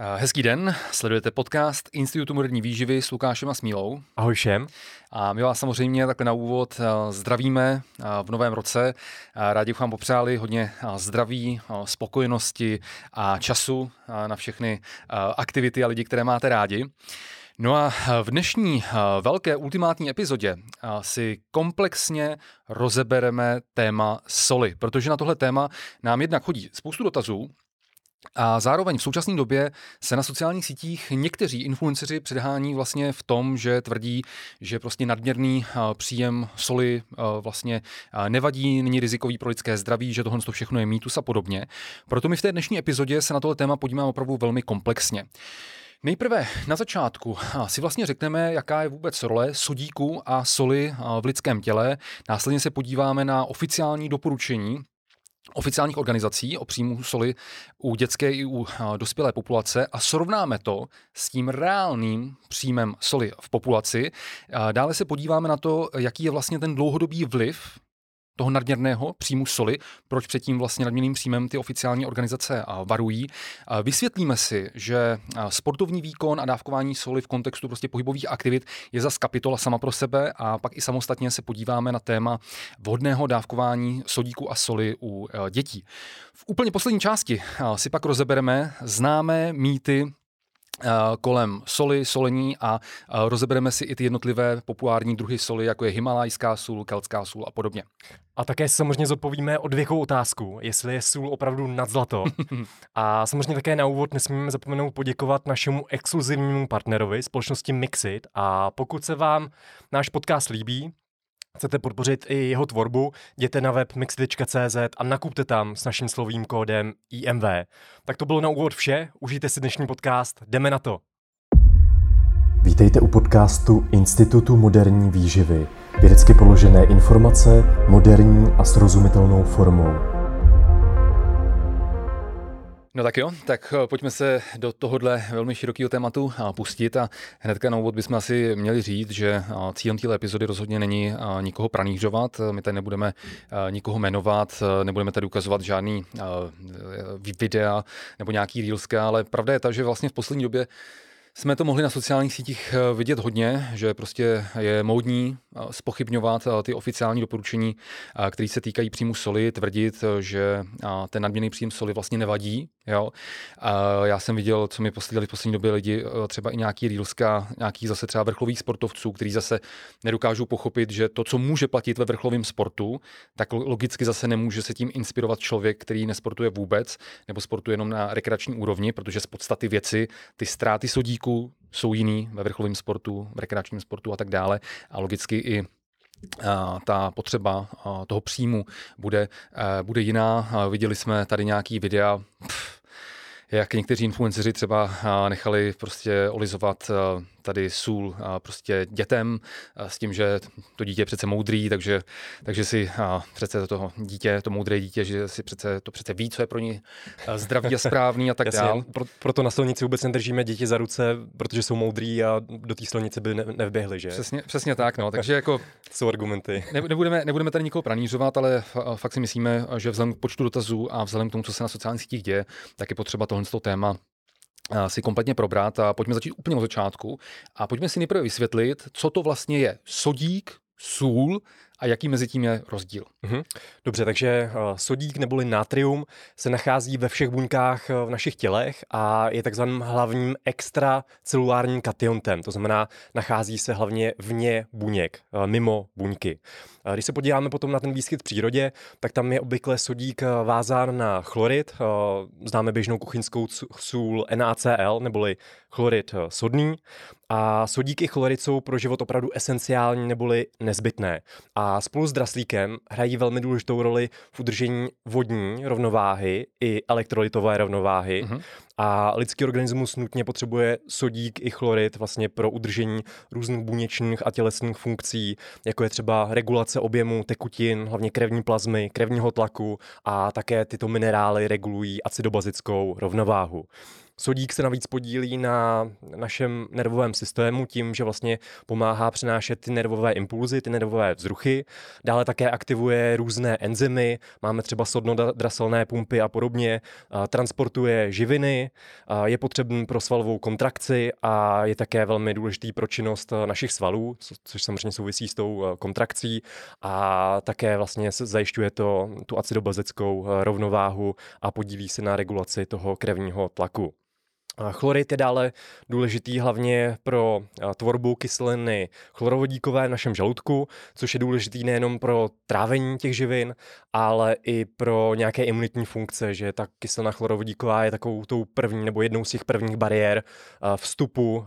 Eh, hezký den, sledujete podcast Institutu moderní výživy s Lukášem a Smílou. Ahoj všem. A my vás samozřejmě takhle na úvod eh, zdravíme eh, v novém roce. Rádi bychom vám popřáli hodně zdraví, spokojenosti a času na všechny aktivity a lidi, které máte rádi. No a v dnešní velké ultimátní epizodě si komplexně rozebereme téma soli, protože na tohle téma nám jednak chodí spoustu dotazů, a zároveň v současné době se na sociálních sítích někteří influenceři předhání vlastně v tom, že tvrdí, že prostě nadměrný příjem soli vlastně nevadí, není rizikový pro lidské zdraví, že tohle všechno je mýtus a podobně. Proto my v té dnešní epizodě se na tohle téma podíváme opravdu velmi komplexně. Nejprve na začátku si vlastně řekneme, jaká je vůbec role sodíku a soli v lidském těle. Následně se podíváme na oficiální doporučení oficiálních organizací o příjmu soli u dětské i u dospělé populace a srovnáme to s tím reálným příjmem soli v populaci. Dále se podíváme na to, jaký je vlastně ten dlouhodobý vliv toho nadměrného příjmu soli, proč před tím vlastně nadměrným příjmem ty oficiální organizace varují. Vysvětlíme si, že sportovní výkon a dávkování soli v kontextu prostě pohybových aktivit je zas kapitola sama pro sebe a pak i samostatně se podíváme na téma vhodného dávkování sodíku a soli u e, dětí. V úplně poslední části si pak rozebereme známé mýty kolem soli, solení a eh, rozebereme si i ty jednotlivé populární druhy soli, jako je himalajská sůl, keltská sůl a podobně. A také samozřejmě zodpovíme odvěkou otázku, jestli je sůl opravdu nad zlato. a samozřejmě také na úvod nesmíme zapomenout poděkovat našemu exkluzivnímu partnerovi, společnosti Mixit. A pokud se vám náš podcast líbí, chcete podpořit i jeho tvorbu, jděte na web mixit.cz a nakupte tam s naším slovým kódem IMV. Tak to bylo na úvod vše, užijte si dnešní podcast, jdeme na to. Vítejte u podcastu Institutu moderní výživy. Vědecky položené informace moderní a srozumitelnou formou. No tak jo, tak eh, pojďme se do tohohle velmi širokého tématu eh, pustit a hnedka na úvod bychom asi měli říct, že eh, cílem téhle epizody rozhodně není nikoho pranířovat, my tady nebudeme nikoho jmenovat, nebudeme tady ukazovat žádný videa nebo nějaký reelska, ale pravda je ta, že vlastně v poslední době jsme to mohli na sociálních sítích vidět hodně, že prostě je módní spochybňovat ty oficiální doporučení, které se týkají příjmu soli, tvrdit, že ten nadměrný příjem soli vlastně nevadí, Jo? A já jsem viděl, co mi posílali v poslední době lidi, eh, třeba i nějaký reelska, nějaký zase třeba vrcholových sportovců, kteří zase nedokážou pochopit, že to, co může platit ve vrcholovém sportu, tak logicky zase nemůže se tím inspirovat člověk, který nesportuje vůbec, nebo sportuje jenom na rekreační úrovni, protože z podstaty věci ty ztráty sodíku jsou jiný ve vrcholovém sportu, v rekreačním sportu a tak dále. A logicky i ta potřeba toho příjmu bude, bude jiná. Viděli jsme tady nějaký videa, jak někteří influenceři třeba nechali prostě olizovat tady sůl prostě dětem s tím, že to dítě je přece moudrý, takže, takže si přece to dítě, to moudré dítě, že si přece to přece ví, co je pro ně zdravý a správný a tak dále. Pro, proto na silnici vůbec nedržíme děti za ruce, protože jsou moudrý a do té silnice by ne, nevběhli, že? Přesně, přesně tak, no. Takže jako... jsou argumenty. Ne, nebudeme, nebudeme tady nikoho pranířovat, ale fakt si myslíme, že vzhledem k počtu dotazů a vzhledem k tomu, co se na sociálních sítích děje, tak je potřeba tohle téma si kompletně probrat a pojďme začít úplně od začátku. A pojďme si nejprve vysvětlit, co to vlastně je. Sodík, sůl a jaký mezi tím je rozdíl. Mhm. Dobře, takže uh, sodík neboli natrium se nachází ve všech buňkách uh, v našich tělech a je takzvaným hlavním extracelulárním kationtem, to znamená, nachází se hlavně vně buněk, uh, mimo buňky. Když se podíváme potom na ten výskyt v přírodě, tak tam je obvykle sodík vázán na chlorid, známe běžnou kuchyňskou sůl NaCl, neboli chlorid sodný. A sodík i chlorid jsou pro život opravdu esenciální neboli nezbytné. A spolu s draslíkem hrají velmi důležitou roli v udržení vodní rovnováhy i elektrolytové rovnováhy. Mm-hmm. A lidský organismus nutně potřebuje sodík i chlorid vlastně pro udržení různých buněčných a tělesných funkcí, jako je třeba regulace objemu tekutin, hlavně krevní plazmy, krevního tlaku a také tyto minerály regulují acidobazickou rovnováhu. Sodík se navíc podílí na našem nervovém systému tím, že vlastně pomáhá přenášet ty nervové impulzy, ty nervové vzruchy. Dále také aktivuje různé enzymy, máme třeba sodnodraselné pumpy a podobně, transportuje živiny, je potřebný pro svalovou kontrakci a je také velmi důležitý pro činnost našich svalů, což samozřejmě souvisí s tou kontrakcí a také vlastně zajišťuje to tu acidobazickou rovnováhu a podílí se na regulaci toho krevního tlaku. Chlorid je dále důležitý hlavně pro tvorbu kyseliny chlorovodíkové v našem žaludku, což je důležitý nejenom pro trávení těch živin, ale i pro nějaké imunitní funkce, že ta kyselina chlorovodíková je takovou tou první nebo jednou z těch prvních bariér vstupu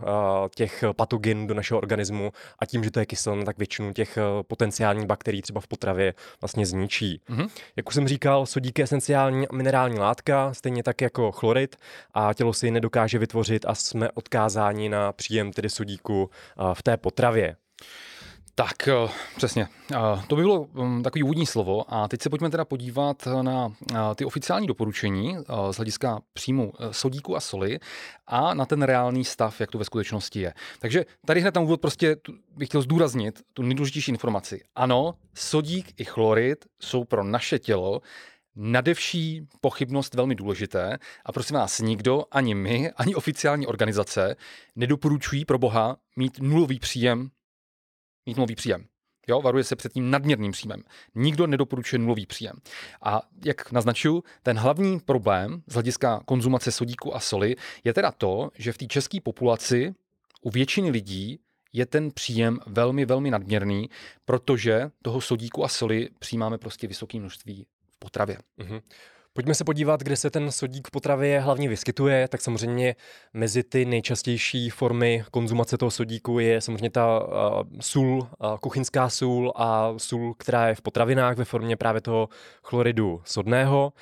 těch patogenů do našeho organismu a tím, že to je kyselina, tak většinu těch potenciálních bakterií třeba v potravě vlastně zničí. Mm-hmm. Jak už jsem říkal, sodík je esenciální minerální látka, stejně tak jako chlorid a tělo si nedokáže dokáže vytvořit a jsme odkázáni na příjem tedy sodíku v té potravě. Tak, přesně. To by bylo hm, takový úvodní slovo a teď se pojďme teda podívat na ty oficiální doporučení z hlediska příjmu sodíku a soli a na ten reálný stav, jak to ve skutečnosti je. Takže tady hned na úvod prostě bych chtěl zdůraznit tu nejdůležitější informaci. Ano, sodík i chlorid jsou pro naše tělo nadevší pochybnost velmi důležité a prosím vás, nikdo, ani my, ani oficiální organizace nedoporučují pro boha mít nulový příjem, mít nulový příjem. Jo, varuje se před tím nadměrným příjmem. Nikdo nedoporučuje nulový příjem. A jak naznačuju, ten hlavní problém z hlediska konzumace sodíku a soli je teda to, že v té české populaci u většiny lidí je ten příjem velmi, velmi nadměrný, protože toho sodíku a soli přijímáme prostě vysoké množství potravě. Mm-hmm. Pojďme se podívat, kde se ten sodík v potravě hlavně vyskytuje. Tak samozřejmě mezi ty nejčastější formy konzumace toho sodíku je samozřejmě ta uh, sůl, uh, kuchyňská sůl a sůl, která je v potravinách ve formě právě toho chloridu sodného.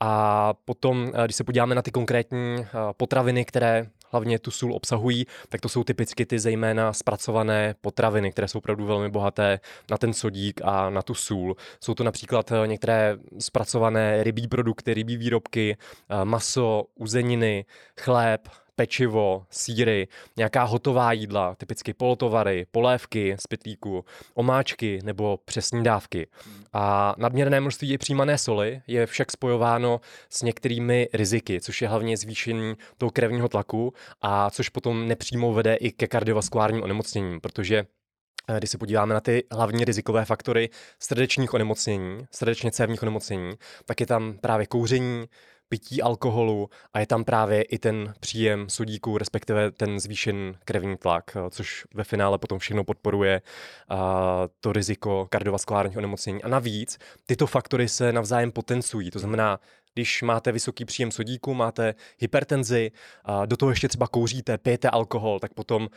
A potom, když se podíváme na ty konkrétní potraviny, které hlavně tu sůl obsahují, tak to jsou typicky ty zejména zpracované potraviny, které jsou opravdu velmi bohaté na ten sodík a na tu sůl. Jsou to například eh, některé zpracované rybí produkty, rybí výrobky, eh, maso, uzeniny, chléb, pečivo, síry, nějaká hotová jídla, typicky polotovary, polévky z pytlíku, omáčky nebo přesní dávky. A nadměrné množství přijímané soli je však spojováno s některými riziky, což je hlavně zvýšení toho krevního tlaku a což potom nepřímo vede i ke kardiovaskulárním onemocněním, protože eh, když se podíváme na ty hlavní rizikové faktory srdečních onemocnění, srdečně cévních onemocnění, tak je tam právě kouření, pití alkoholu a je tam právě i ten příjem sodíku, respektive ten zvýšený krevní tlak, eh, což ve finále potom všechno podporuje to riziko kardiovaskulárních onemocnění. A navíc tyto faktory se navzájem potencují, to znamená, když máte vysoký příjem sodíku, máte hypertenzi, do toho ještě třeba kouříte, pijete alkohol, tak potom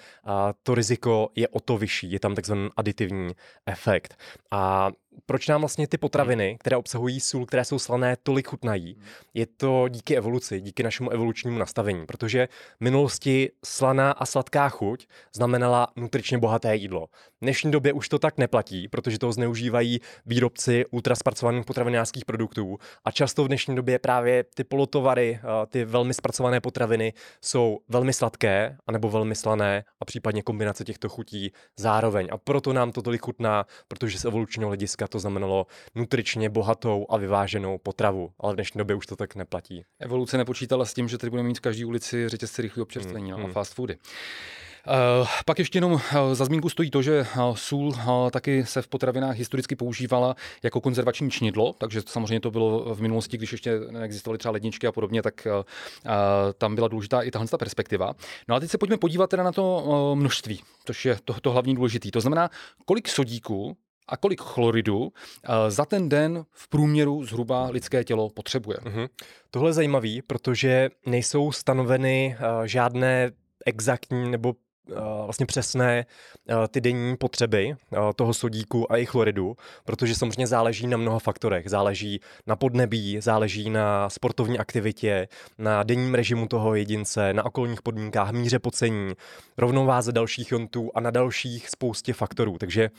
to riziko je o to vyšší. Je tam takzvaný aditivní efekt. A proč nám vlastně ty potraviny, které obsahují sůl, které jsou slané, tolik chutnají? Je to díky evoluci, díky našemu evolučnímu nastavení, protože v minulosti slaná a sladká chuť znamenala nutričně bohaté jídlo. V dnešní době už to tak neplatí, protože to zneužívají výrobci ultraspracovaných potravinářských produktů a často v dnešní době právě ty polotovary, ty velmi zpracované potraviny jsou velmi sladké anebo velmi slané a případně kombinace těchto chutí zároveň. A proto nám to tolik chutná, protože z evolučního hlediska to znamenalo nutričně bohatou a vyváženou potravu, ale v dnešní době už to tak neplatí. Evoluce nepočítala s tím, že tady budeme mít v každé ulici řetězce rychlého občerstvení hmm. a fast foody. Uh, pak ještě jenom uh, za zmínku stojí to, že uh, sůl taky se v potravinách historicky používala jako konzervační čnidlo, takže samozřejmě to bylo v minulosti, když ještě neexistovaly třeba ledničky a podobně, tak tam byla důležitá i tahle perspektiva. No a teď se pojďme podívat teda na to množství, což je to, to hlavní důležité. To znamená, kolik sodíku a kolik chloridu uh, za ten den v průměru zhruba lidské tělo potřebuje. Uh-huh. Tohle je zajímavý, protože nejsou stanoveny uh, žádné exaktní nebo vlastně přesné ty denní potřeby toho sodíku a i chloridu, protože samozřejmě záleží na mnoha faktorech. Záleží na podnebí, záleží na sportovní aktivitě, na denním režimu toho jedince, na okolních podmínkách, míře pocení, rovnováze dalších jontů a na dalších spoustě faktorů. Takže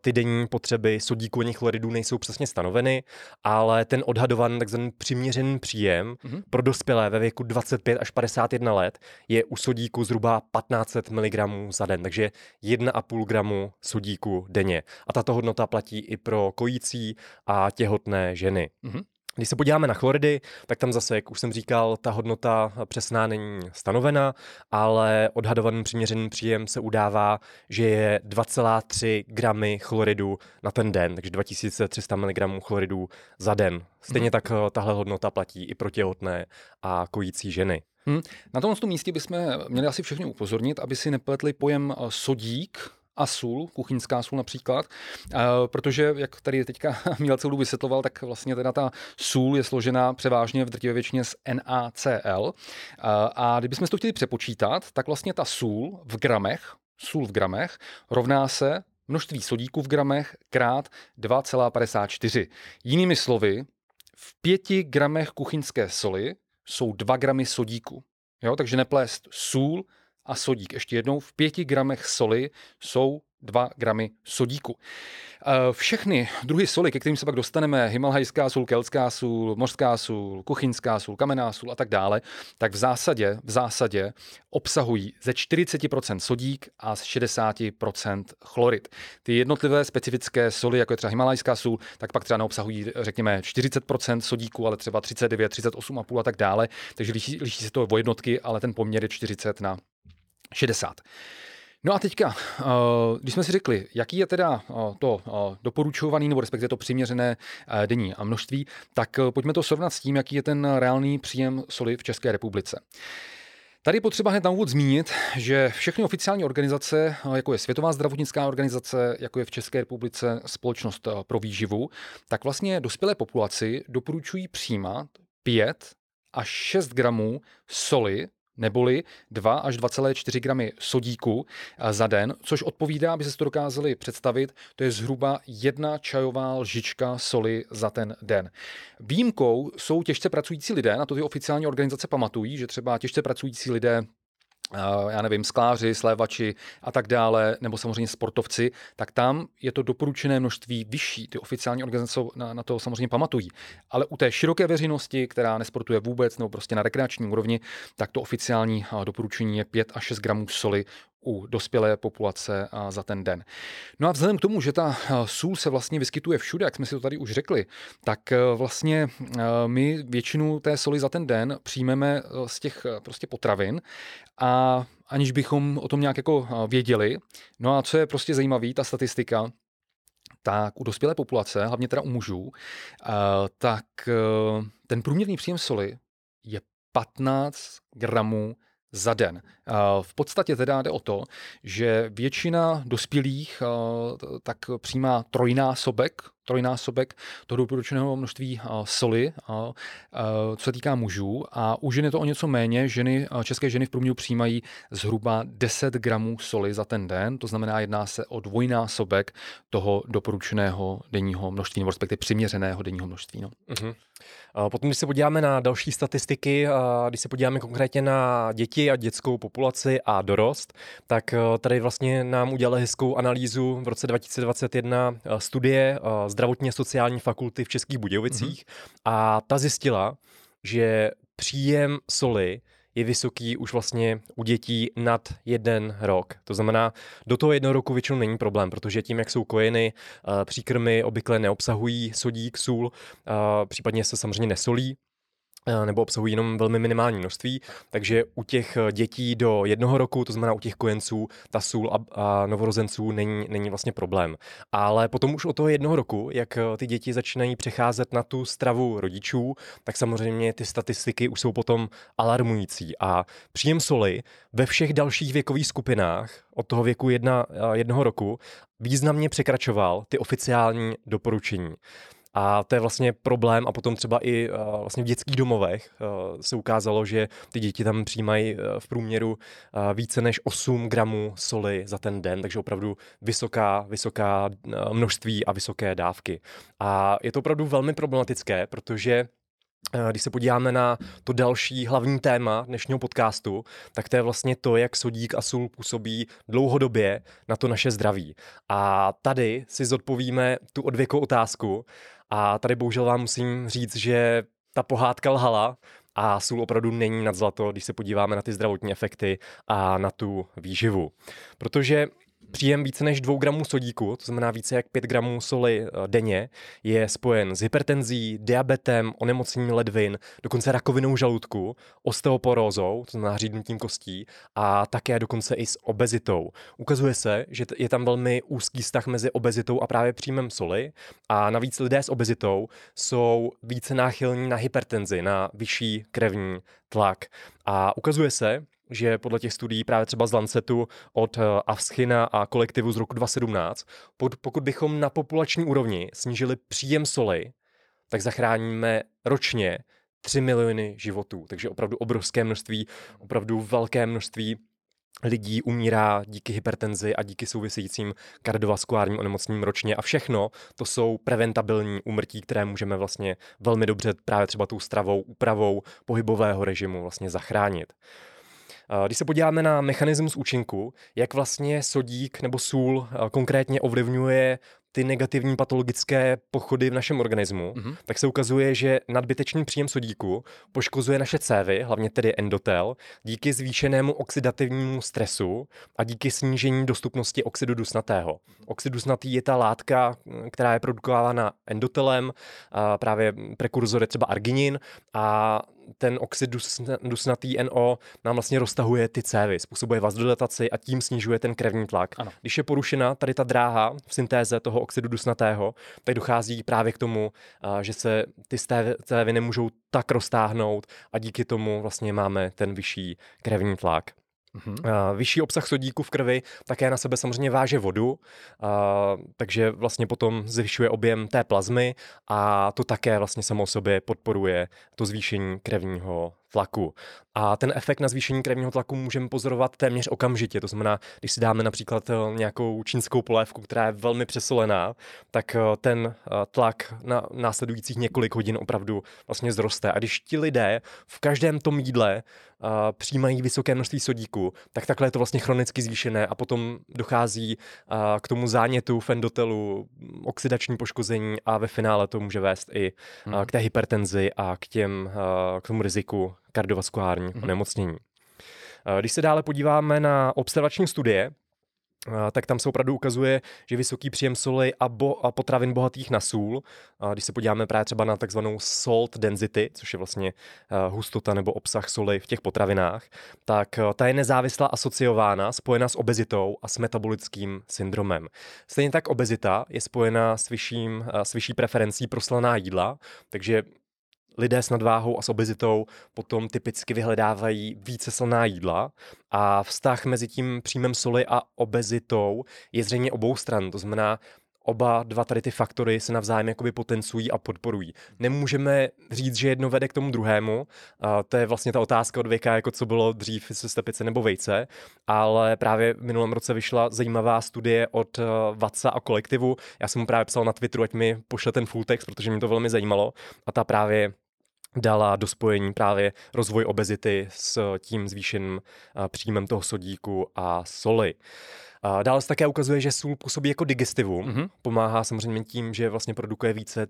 ty denní potřeby sodíku a chloridů nejsou přesně stanoveny, ale ten odhadovaný takzvaný přiměřený příjem mm-hmm. pro dospělé ve věku 25 až 51 let je u sodíku zhruba 1500 mg za den, takže 1,5 gramu sodíku denně. A tato hodnota platí i pro kojící a těhotné ženy. Mm-hmm. Když se podíváme na chloridy, tak tam zase, jak už jsem říkal, ta hodnota přesná není stanovena, ale odhadovaný přiměřený příjem se udává, že je 2,3 gramy chloridu na ten den, takže 2300 mg chloridů za den. Stejně hmm. tak eh, tahle hodnota platí i pro těhotné a kojící ženy. Hmm. Na tomto místě bychom měli asi všechny upozornit, aby si nepletli pojem eh, sodík a sůl, kuchyňská sůl například, uh, protože, jak tady teďka Míl celou vysvětloval, tak vlastně teda ta sůl je složená převážně v drtivé většině z NaCl. Uh, a kdybychom to chtěli přepočítat, tak vlastně ta sůl v gramech, sůl v gramech, rovná se množství sodíku v gramech krát 2,54. Jinými slovy, v pěti gramech kuchyňské soli jsou 2 gramy sodíku. Jo, takže neplést sůl a sodík. Ještě jednou, v pěti gramech soli jsou 2 gramy sodíku. Eh, všechny druhy soli, ke kterým se pak dostaneme, himalajská sůl, keltská sůl, mořská sůl, kuchyňská sůl, kamenná sůl a tak dále, tak v zásadě, v zásadě obsahují ze 40% sodík a z 60% chlorid. Ty jednotlivé specifické soli, jako je třeba himalajská sůl, tak pak třeba neobsahují, řekněme, 40% sodíku, ale třeba 39, 38,5 a tak dále. Takže liší, liší se to o jednotky, ale ten poměr je 40 na 60. No a teďka, eh, když jsme si řekli, jaký je teda eh, to eh, doporučovaný nebo respektive to přiměřené denní množství, tak pojďme to srovnat s tím, jaký je ten reálný příjem soli v České republice. Tady potřeba hned na úvod zmínit, že všechny oficiální organizace, jako je Světová zdravotnická organizace, jako je v České republice Společnost pro výživu, tak vlastně dospělé populaci doporučují přijímat 5 až 6 gramů soli neboli 2 až 2,4 gramy sodíku eh, za den, což odpovídá, aby se to dokázali představit, to je zhruba jedna čajová lžička soli za ten den. Výjimkou jsou těžce pracující lidé, na to ty oficiální organizace pamatují, že třeba těžce pracující lidé já nevím, skláři, slévači a tak dále, nebo samozřejmě sportovci, tak tam je to doporučené množství vyšší. Ty oficiální organizace na, na to samozřejmě pamatují. Ale u té široké veřejnosti, která nesportuje vůbec, nebo prostě na rekreační úrovni, tak to oficiální doporučení je 5 až 6 gramů soli u dospělé populace za ten den. No a vzhledem k tomu, že ta sůl se vlastně vyskytuje všude, jak jsme si to tady už řekli, tak e, vlastně e, my většinu té soli za ten den přijmeme e, z těch prostě potravin a aniž bychom o tom nějak jako věděli. No a co je prostě zajímavé, ta statistika, tak u dospělé populace, hlavně teda u mužů, tak ten průměrný příjem soli je 15 gramů za den. V podstatě teda jde o to, že většina dospělých tak přijímá trojnásobek trojnásobek toho doporučeného množství soli, co se týká mužů. A u žen je to o něco méně. Ženy, české ženy v průměru přijímají zhruba 10 gramů soli za ten den, to znamená, jedná se o dvojnásobek toho doporučeného denního množství, nebo respektive přiměřeného denního množství. No. Uh-huh. Potom, když se podíváme na další statistiky, když se podíváme konkrétně na děti a dětskou populaci a dorost, tak tady vlastně nám udělali hezkou analýzu v roce 2021 studie zdravotně sociální fakulty v Českých Budějovicích mm-hmm. a ta zjistila, že příjem soli je vysoký už vlastně u dětí nad jeden rok. To znamená, do toho jednoho roku většinou není problém, protože tím, jak jsou kojeny, eh, příkrmy obvykle neobsahují sodík, sůl, eh, případně se samozřejmě nesolí, nebo obsahují jenom velmi minimální množství, takže u těch eh, dětí do jednoho roku, to znamená u těch kojenců, ta sůl a, a novorozenců není, není vlastně problém. Ale potom už od toho jednoho roku, jak eh, ty děti začínají přecházet na tu stravu rodičů, tak samozřejmě ty statistiky už jsou potom alarmující. A příjem soli ve všech dalších věkových skupinách od toho věku jedna, jednoho roku významně překračoval ty oficiální doporučení. A to je vlastně problém a potom třeba i uh, vlastně v dětských domovech uh, se ukázalo, že ty děti tam přijímají uh, v průměru více než 8 gramů soli za ten den, takže opravdu vysoká, vysoká množství a vysoké dávky. A je to opravdu velmi problematické, protože Eh, když se podíváme na to další hlavní téma dnešního podcastu, tak to je vlastně to, jak sodík a sůl působí dlouhodobě na to naše zdraví. A tady si zodpovíme tu odvěkou otázku a tady bohužel vám musím říct, že ta pohádka lhala a sůl opravdu není nad zlato, když se podíváme na ty zdravotní efekty a na tu výživu. Protože Příjem více než 2 gramů sodíku, to znamená více jak 5 gramů soli eh, denně, je spojen s hypertenzí, diabetem, onemocněním ledvin, dokonce rakovinou žaludku, osteoporózou, to znamená řídnutím kostí, a také dokonce i s obezitou. Ukazuje se, že je tam velmi úzký vztah mezi obezitou a právě příjmem soli a navíc lidé s obezitou jsou více náchylní na hypertenzi, na vyšší krevní tlak. A ukazuje se, že podle těch studií právě třeba z Lancetu od eh, Avschina a kolektivu z roku 2017, pokud bychom na populační úrovni snížili příjem soli, tak zachráníme ročně 3 miliony životů. Takže opravdu obrovské množství, opravdu velké množství lidí umírá díky hypertenzi a díky souvisejícím kardiovaskulárním onemocněním ročně a všechno to jsou preventabilní úmrtí, které můžeme vlastně velmi dobře právě třeba tou stravou, úpravou pohybového režimu vlastně zachránit. Když se podíváme na mechanismus účinku, jak vlastně sodík nebo sůl konkrétně ovlivňuje ty negativní patologické pochody v našem organismu, mm-hmm. tak se ukazuje, že nadbytečný příjem sodíku poškozuje naše cévy, hlavně tedy endotel, díky zvýšenému oxidativnímu stresu a díky snížení dostupnosti oxidu dusnatého. Oxid dusnatý je ta látka, která je produkována endotelem, a právě prekurzor je třeba arginin a ten oxid dusnatý NO nám vlastně roztahuje ty cévy, způsobuje vasodilataci a tím snižuje ten krevní tlak. Ano. Když je porušena tady ta dráha v syntéze toho oxidu dusnatého, tak dochází právě k tomu, že se ty cévy nemůžou tak roztáhnout a díky tomu vlastně máme ten vyšší krevní tlak. Mm-hmm. Vyšší obsah sodíku v krvi také na sebe samozřejmě váže vodu, takže vlastně potom zvyšuje objem té plazmy a to také vlastně samo sobě podporuje to zvýšení krevního tlaku. A ten efekt na zvýšení krevního tlaku můžeme pozorovat téměř okamžitě. To znamená, když si dáme například eh, nějakou čínskou polévku, která je velmi přesolená, tak eh, ten eh, tlak na následujících několik hodin opravdu vlastně zroste. A když ti lidé v každém tom jídle přijímají vysoké množství sodíku, tak takhle je to vlastně chronicky zvýšené a potom dochází k tomu zánětu v endotelu, oxidační poškození a ve finále to může vést i hmm. k té hypertenzi a k, těm, k tomu riziku kardiovaskulární mm-hmm. onemocnění. Eh, když se dále podíváme na observační studie, eh, tak tam se opravdu ukazuje, že vysoký příjem soli a, bo, a potravin bohatých na sůl, když se podíváme právě třeba na takzvanou salt density, což je vlastně eh, hustota nebo obsah soli v těch potravinách, tak ta je nezávislá asociována, spojená s obezitou a s metabolickým syndromem. Stejně tak obezita je spojena s, vyšším, s vyšší preferencí pro slaná jídla, takže lidé s nadváhou a s obezitou potom typicky vyhledávají více silná jídla a vztah mezi tím příjmem soli a obezitou je zřejmě obou stran. To znamená, oba dva tady ty faktory se navzájem jakoby potencují a podporují. Nemůžeme říct, že jedno vede k tomu druhému, a to je vlastně ta otázka od věka, jako co bylo dřív, jestli stepice nebo vejce, ale právě v minulém roce vyšla zajímavá studie od uh, Vatsa a kolektivu. Já jsem mu právě psal na Twitteru, ať mi pošle ten full text, protože mě to velmi zajímalo a ta právě dala do spojení právě rozvoj obezity s tím zvýšeným příjmem toho sodíku a soli. Dále se také ukazuje, že sůl působí jako digestivum. Mm-hmm. Pomáhá samozřejmě tím, že vlastně produkuje více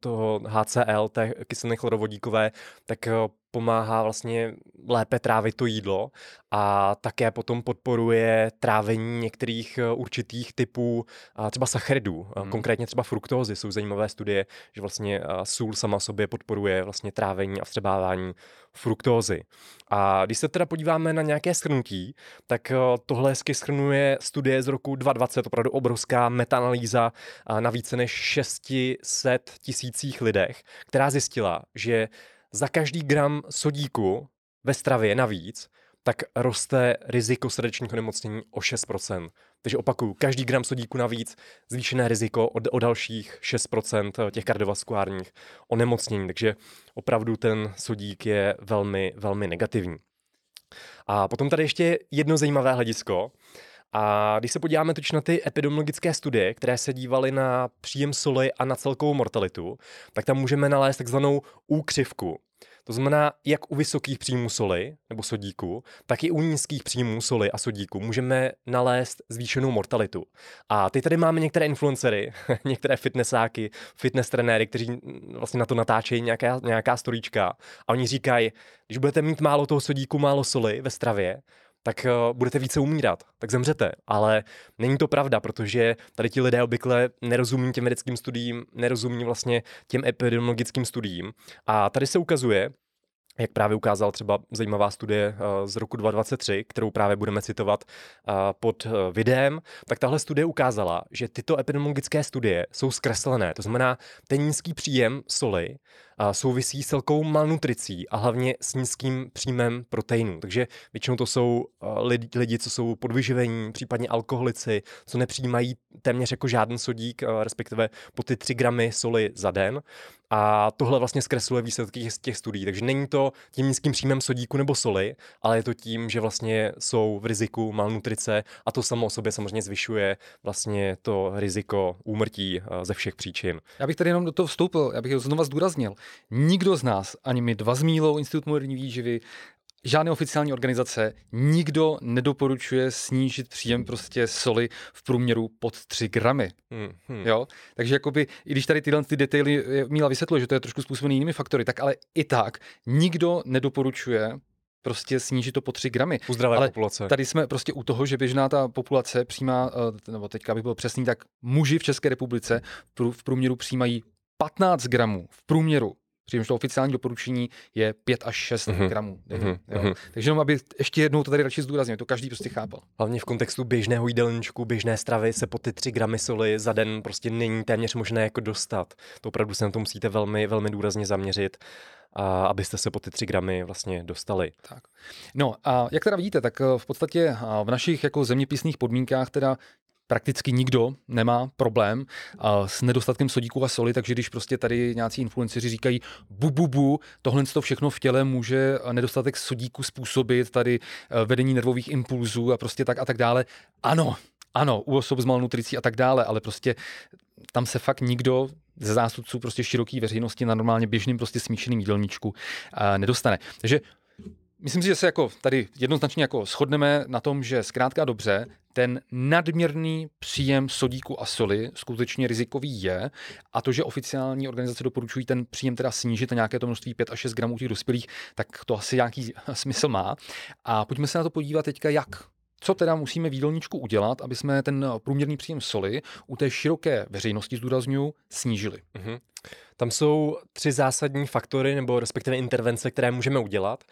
toho HCl, té kyseliny chlorovodíkové, tak pomáhá vlastně lépe trávit to jídlo a také potom podporuje trávení některých eh, určitých typů třeba sacharidů, hmm. konkrétně třeba fruktózy. Jsou zajímavé studie, že vlastně sůl sama sobě podporuje vlastně trávení a vstřebávání fruktózy. A když se teda podíváme na nějaké schrnutí, tak eh, tohle hezky schrnuje studie z roku 2020, opravdu obrovská metaanalýza na více než 600 tisících lidech, která zjistila, že za každý gram sodíku ve stravě navíc, tak roste riziko srdečních onemocnění o 6%. Takže opakuju, každý gram sodíku navíc zvýšené riziko o, o dalších 6% těch kardiovaskulárních onemocnění. Takže opravdu ten sodík je velmi, velmi negativní. A potom tady ještě jedno zajímavé hledisko, A když se podíváme toč na ty epidemiologické studie, které se dívaly na příjem soli a na celkovou mortalitu, tak tam můžeme nalézt takzvanou úkřivku. To znamená, jak u vysokých příjmů soli nebo sodíku, tak i u nízkých příjmů soli a sodíku můžeme nalézt zvýšenou mortalitu. A teď tady máme některé influencery, některé fitnessáky, fitness trenéry, kteří vlastně na to natáčejí nějaká, nějaká storíčka a oni říkají, když budete mít málo toho sodíku, málo soli ve stravě, tak uh, budete více umírat, tak zemřete. Ale není to pravda, protože tady ti lidé obvykle nerozumí těm vědeckým studiím, nerozumí vlastně těm epidemiologickým studiím. A tady se ukazuje, jak právě ukázal třeba zajímavá studie eh, z roku 2023, kterou právě budeme citovat eh, pod videem, tak tahle studie ukázala, že tyto epidemiologické studie jsou zkreslené. To znamená, ten nízký příjem soli souvisí s celkou malnutricí a hlavně s nízkým příjmem proteinů. Takže většinou to jsou lidi, lidi, co jsou podvyživení, případně alkoholici, co nepřijímají téměř jako žádný sodík, respektive po ty 3 gramy soli za den. A tohle vlastně zkresluje výsledky těch studií. Takže není to tím nízkým příjmem sodíku nebo soli, ale je to tím, že vlastně jsou v riziku malnutrice a to samo o sobě samozřejmě zvyšuje vlastně to riziko úmrtí ze všech příčin. Já bych tady jenom do toho vstoupil, já bych ho znova zdůraznil. Nikdo z nás, ani my dva z Mílou, Institut moderní výživy, žádné oficiální organizace, nikdo nedoporučuje snížit příjem prostě soli v průměru pod 3 gramy. Hmm, hmm. Jo? Takže jakoby, i když tady tyhle ty detaily Míla vysvětluje, že to je trošku způsobený jinými faktory, tak ale i tak nikdo nedoporučuje prostě snížit to po 3 gramy. U zdravé Ale populace. Tady jsme prostě u toho, že běžná ta populace přijímá, eh, nebo teďka bych byl přesný, tak muži v České republice v průměru přijímají 15 gramů v průměru Přičemž to oficiální doporučení je 5 až 6 mm-hmm. gramů. Mm-hmm. Jo. Takže jenom, aby ještě jednou to tady radši zdůraznil, to každý prostě chápal. Hlavně v kontextu běžného jídelníčku, běžné stravy se po ty 3 gramy soli za den prostě není téměř možné jako dostat. To opravdu se na to musíte velmi, velmi důrazně zaměřit a abyste se po ty 3 gramy vlastně dostali. Tak. No a jak teda vidíte, tak v podstatě v našich jako zeměpisných podmínkách teda prakticky nikdo nemá problém s nedostatkem sodíku a soli, takže když prostě tady nějací influenceři říkají bu, bu, bu, tohle to všechno v těle může nedostatek sodíku způsobit, tady uh, vedení nervových impulzů a prostě tak a tak dále. Ano, ano, u osob s malnutricí a tak dále, ale prostě tam se fakt nikdo ze zástupců prostě široký veřejnosti na normálně běžným prostě smíšeným jídelníčku uh, nedostane. Takže Myslím si, že se jako tady jednoznačně jako shodneme na tom, že zkrátka dobře ten nadměrný příjem sodíku a soli skutečně rizikový je a to, že oficiální organizace doporučují ten příjem teda snížit na nějaké to množství 5 až 6 gramů těch dospělých, tak to asi nějaký smysl má. A pojďme se na to podívat teďka, jak co teda musíme v jídelníčku udělat, aby jsme ten průměrný příjem soli u té široké veřejnosti, zdůraznuju, snížili? Mm-hmm. Tam jsou tři zásadní faktory nebo respektive intervence, které můžeme udělat.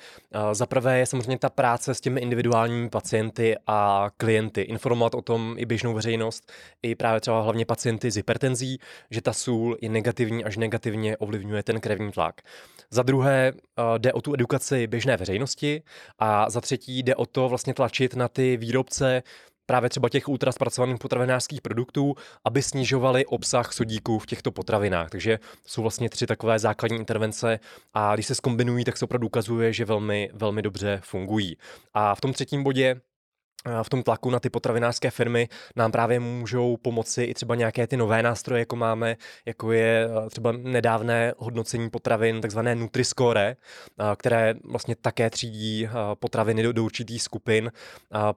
Za prvé je samozřejmě ta práce s těmi individuálními pacienty a klienty. Informovat o tom i běžnou veřejnost, i právě třeba hlavně pacienty s hypertenzí, že ta sůl je negativní až negativně ovlivňuje ten krevní tlak. Za druhé jde o tu edukaci běžné veřejnosti a za třetí jde o to vlastně tlačit na ty výrobce právě třeba těch ultraspracovaných potravinářských produktů, aby snižovali obsah sodíků v těchto potravinách. Takže jsou vlastně tři takové základní intervence a když se skombinují, tak se opravdu ukazuje, že velmi, velmi dobře fungují. A v tom třetím bodě v tom tlaku na ty potravinářské firmy nám právě můžou pomoci i třeba nějaké ty nové nástroje, jako máme, jako je eh, třeba nedávné hodnocení potravin, takzvané Nutri-Score, eh, které vlastně také třídí eh, potraviny do, do určitých skupin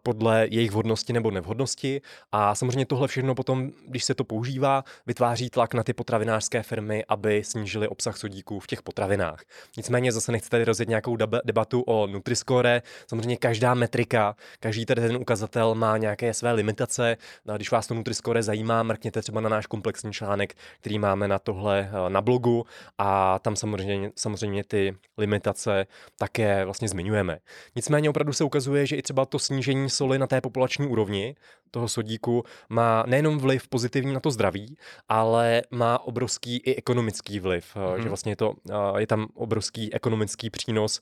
podle jejich vhodnosti nebo nevhodnosti. A samozřejmě tohle všechno potom, když se to používá, vytváří tlak na ty potravinářské firmy, aby snížili obsah sodíků v těch potravinách. Nicméně zase nechci tady rozjet nějakou debatu o Nutri-Score. Samozřejmě každá metrika, každý ten ten ukazatel má nějaké své limitace. No když vás to Nutri-Score zajímá, mrkněte třeba na náš komplexní článek, který máme na tohle eh, na blogu a tam samozřejmě, samozřejmě ty limitace také vlastně zmiňujeme. Nicméně opravdu se ukazuje, že i třeba to snížení soli na té populační úrovni toho sodíku má nejenom vliv pozitivní na to zdraví, ale má obrovský i ekonomický vliv, mm. že vlastně je, to, eh, je tam obrovský ekonomický přínos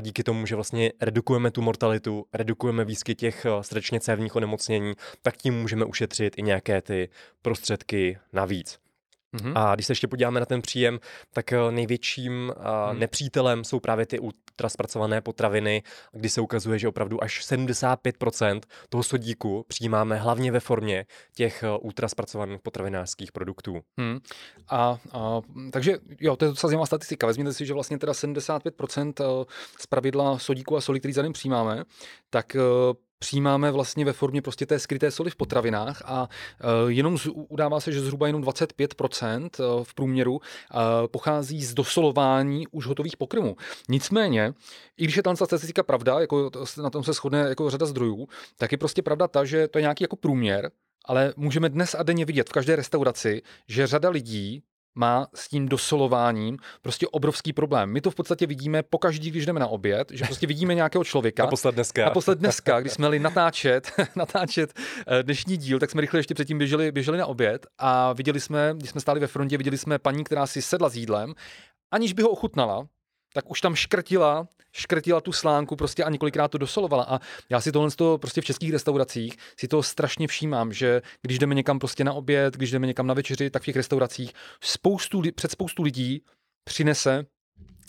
díky tomu, že vlastně redukujeme tu mortalitu, redukujeme výskyt těch eh, srdečně cévních onemocnění, tak tím můžeme ušetřit i nějaké ty prostředky navíc. Mm-hmm. A když se ještě podíváme na ten příjem, tak eh, největším uh, nepřítelem jsou právě ty ultraspracované potraviny, kdy se ukazuje, že opravdu až 75% toho sodíku přijímáme hlavně ve formě těch uh, ultraspracovaných potravinářských produktů. Hmm. A, a, takže jo, to je docela zajímavá statistika. Vezměte si, že vlastně teda 75% z pravidla sodíku a soli, který za přijímáme, tak přijímáme vlastně ve formě prostě té skryté soli v potravinách a uh, jenom z, udává se, že zhruba jenom 25% uh, v průměru uh, pochází z dosolování už hotových pokrmů. Nicméně, i když je tam statistika pravda, jako na tom se shodne jako řada zdrojů, tak je prostě pravda ta, že to je nějaký jako průměr, ale můžeme dnes a denně vidět v každé restauraci, že řada lidí má s tím dosolováním prostě obrovský problém. My to v podstatě vidíme pokaždý, když jdeme na oběd, že prostě vidíme nějakého člověka. Naposled dneska. Naposled dneska, když jsme měli natáčet, natáčet eh, dnešní díl, tak jsme rychle ještě předtím běželi, běželi na oběd a viděli jsme, když jsme stáli ve frontě, viděli jsme paní, která si sedla s jídlem, aniž by ho ochutnala, tak už tam škrtila, škrtila tu slánku prostě a několikrát to dosolovala. A já si tohle toho prostě v českých restauracích si to strašně všímám, že když jdeme někam prostě na oběd, když jdeme někam na večeři, tak v těch restauracích spoustu, před spoustu lidí přinese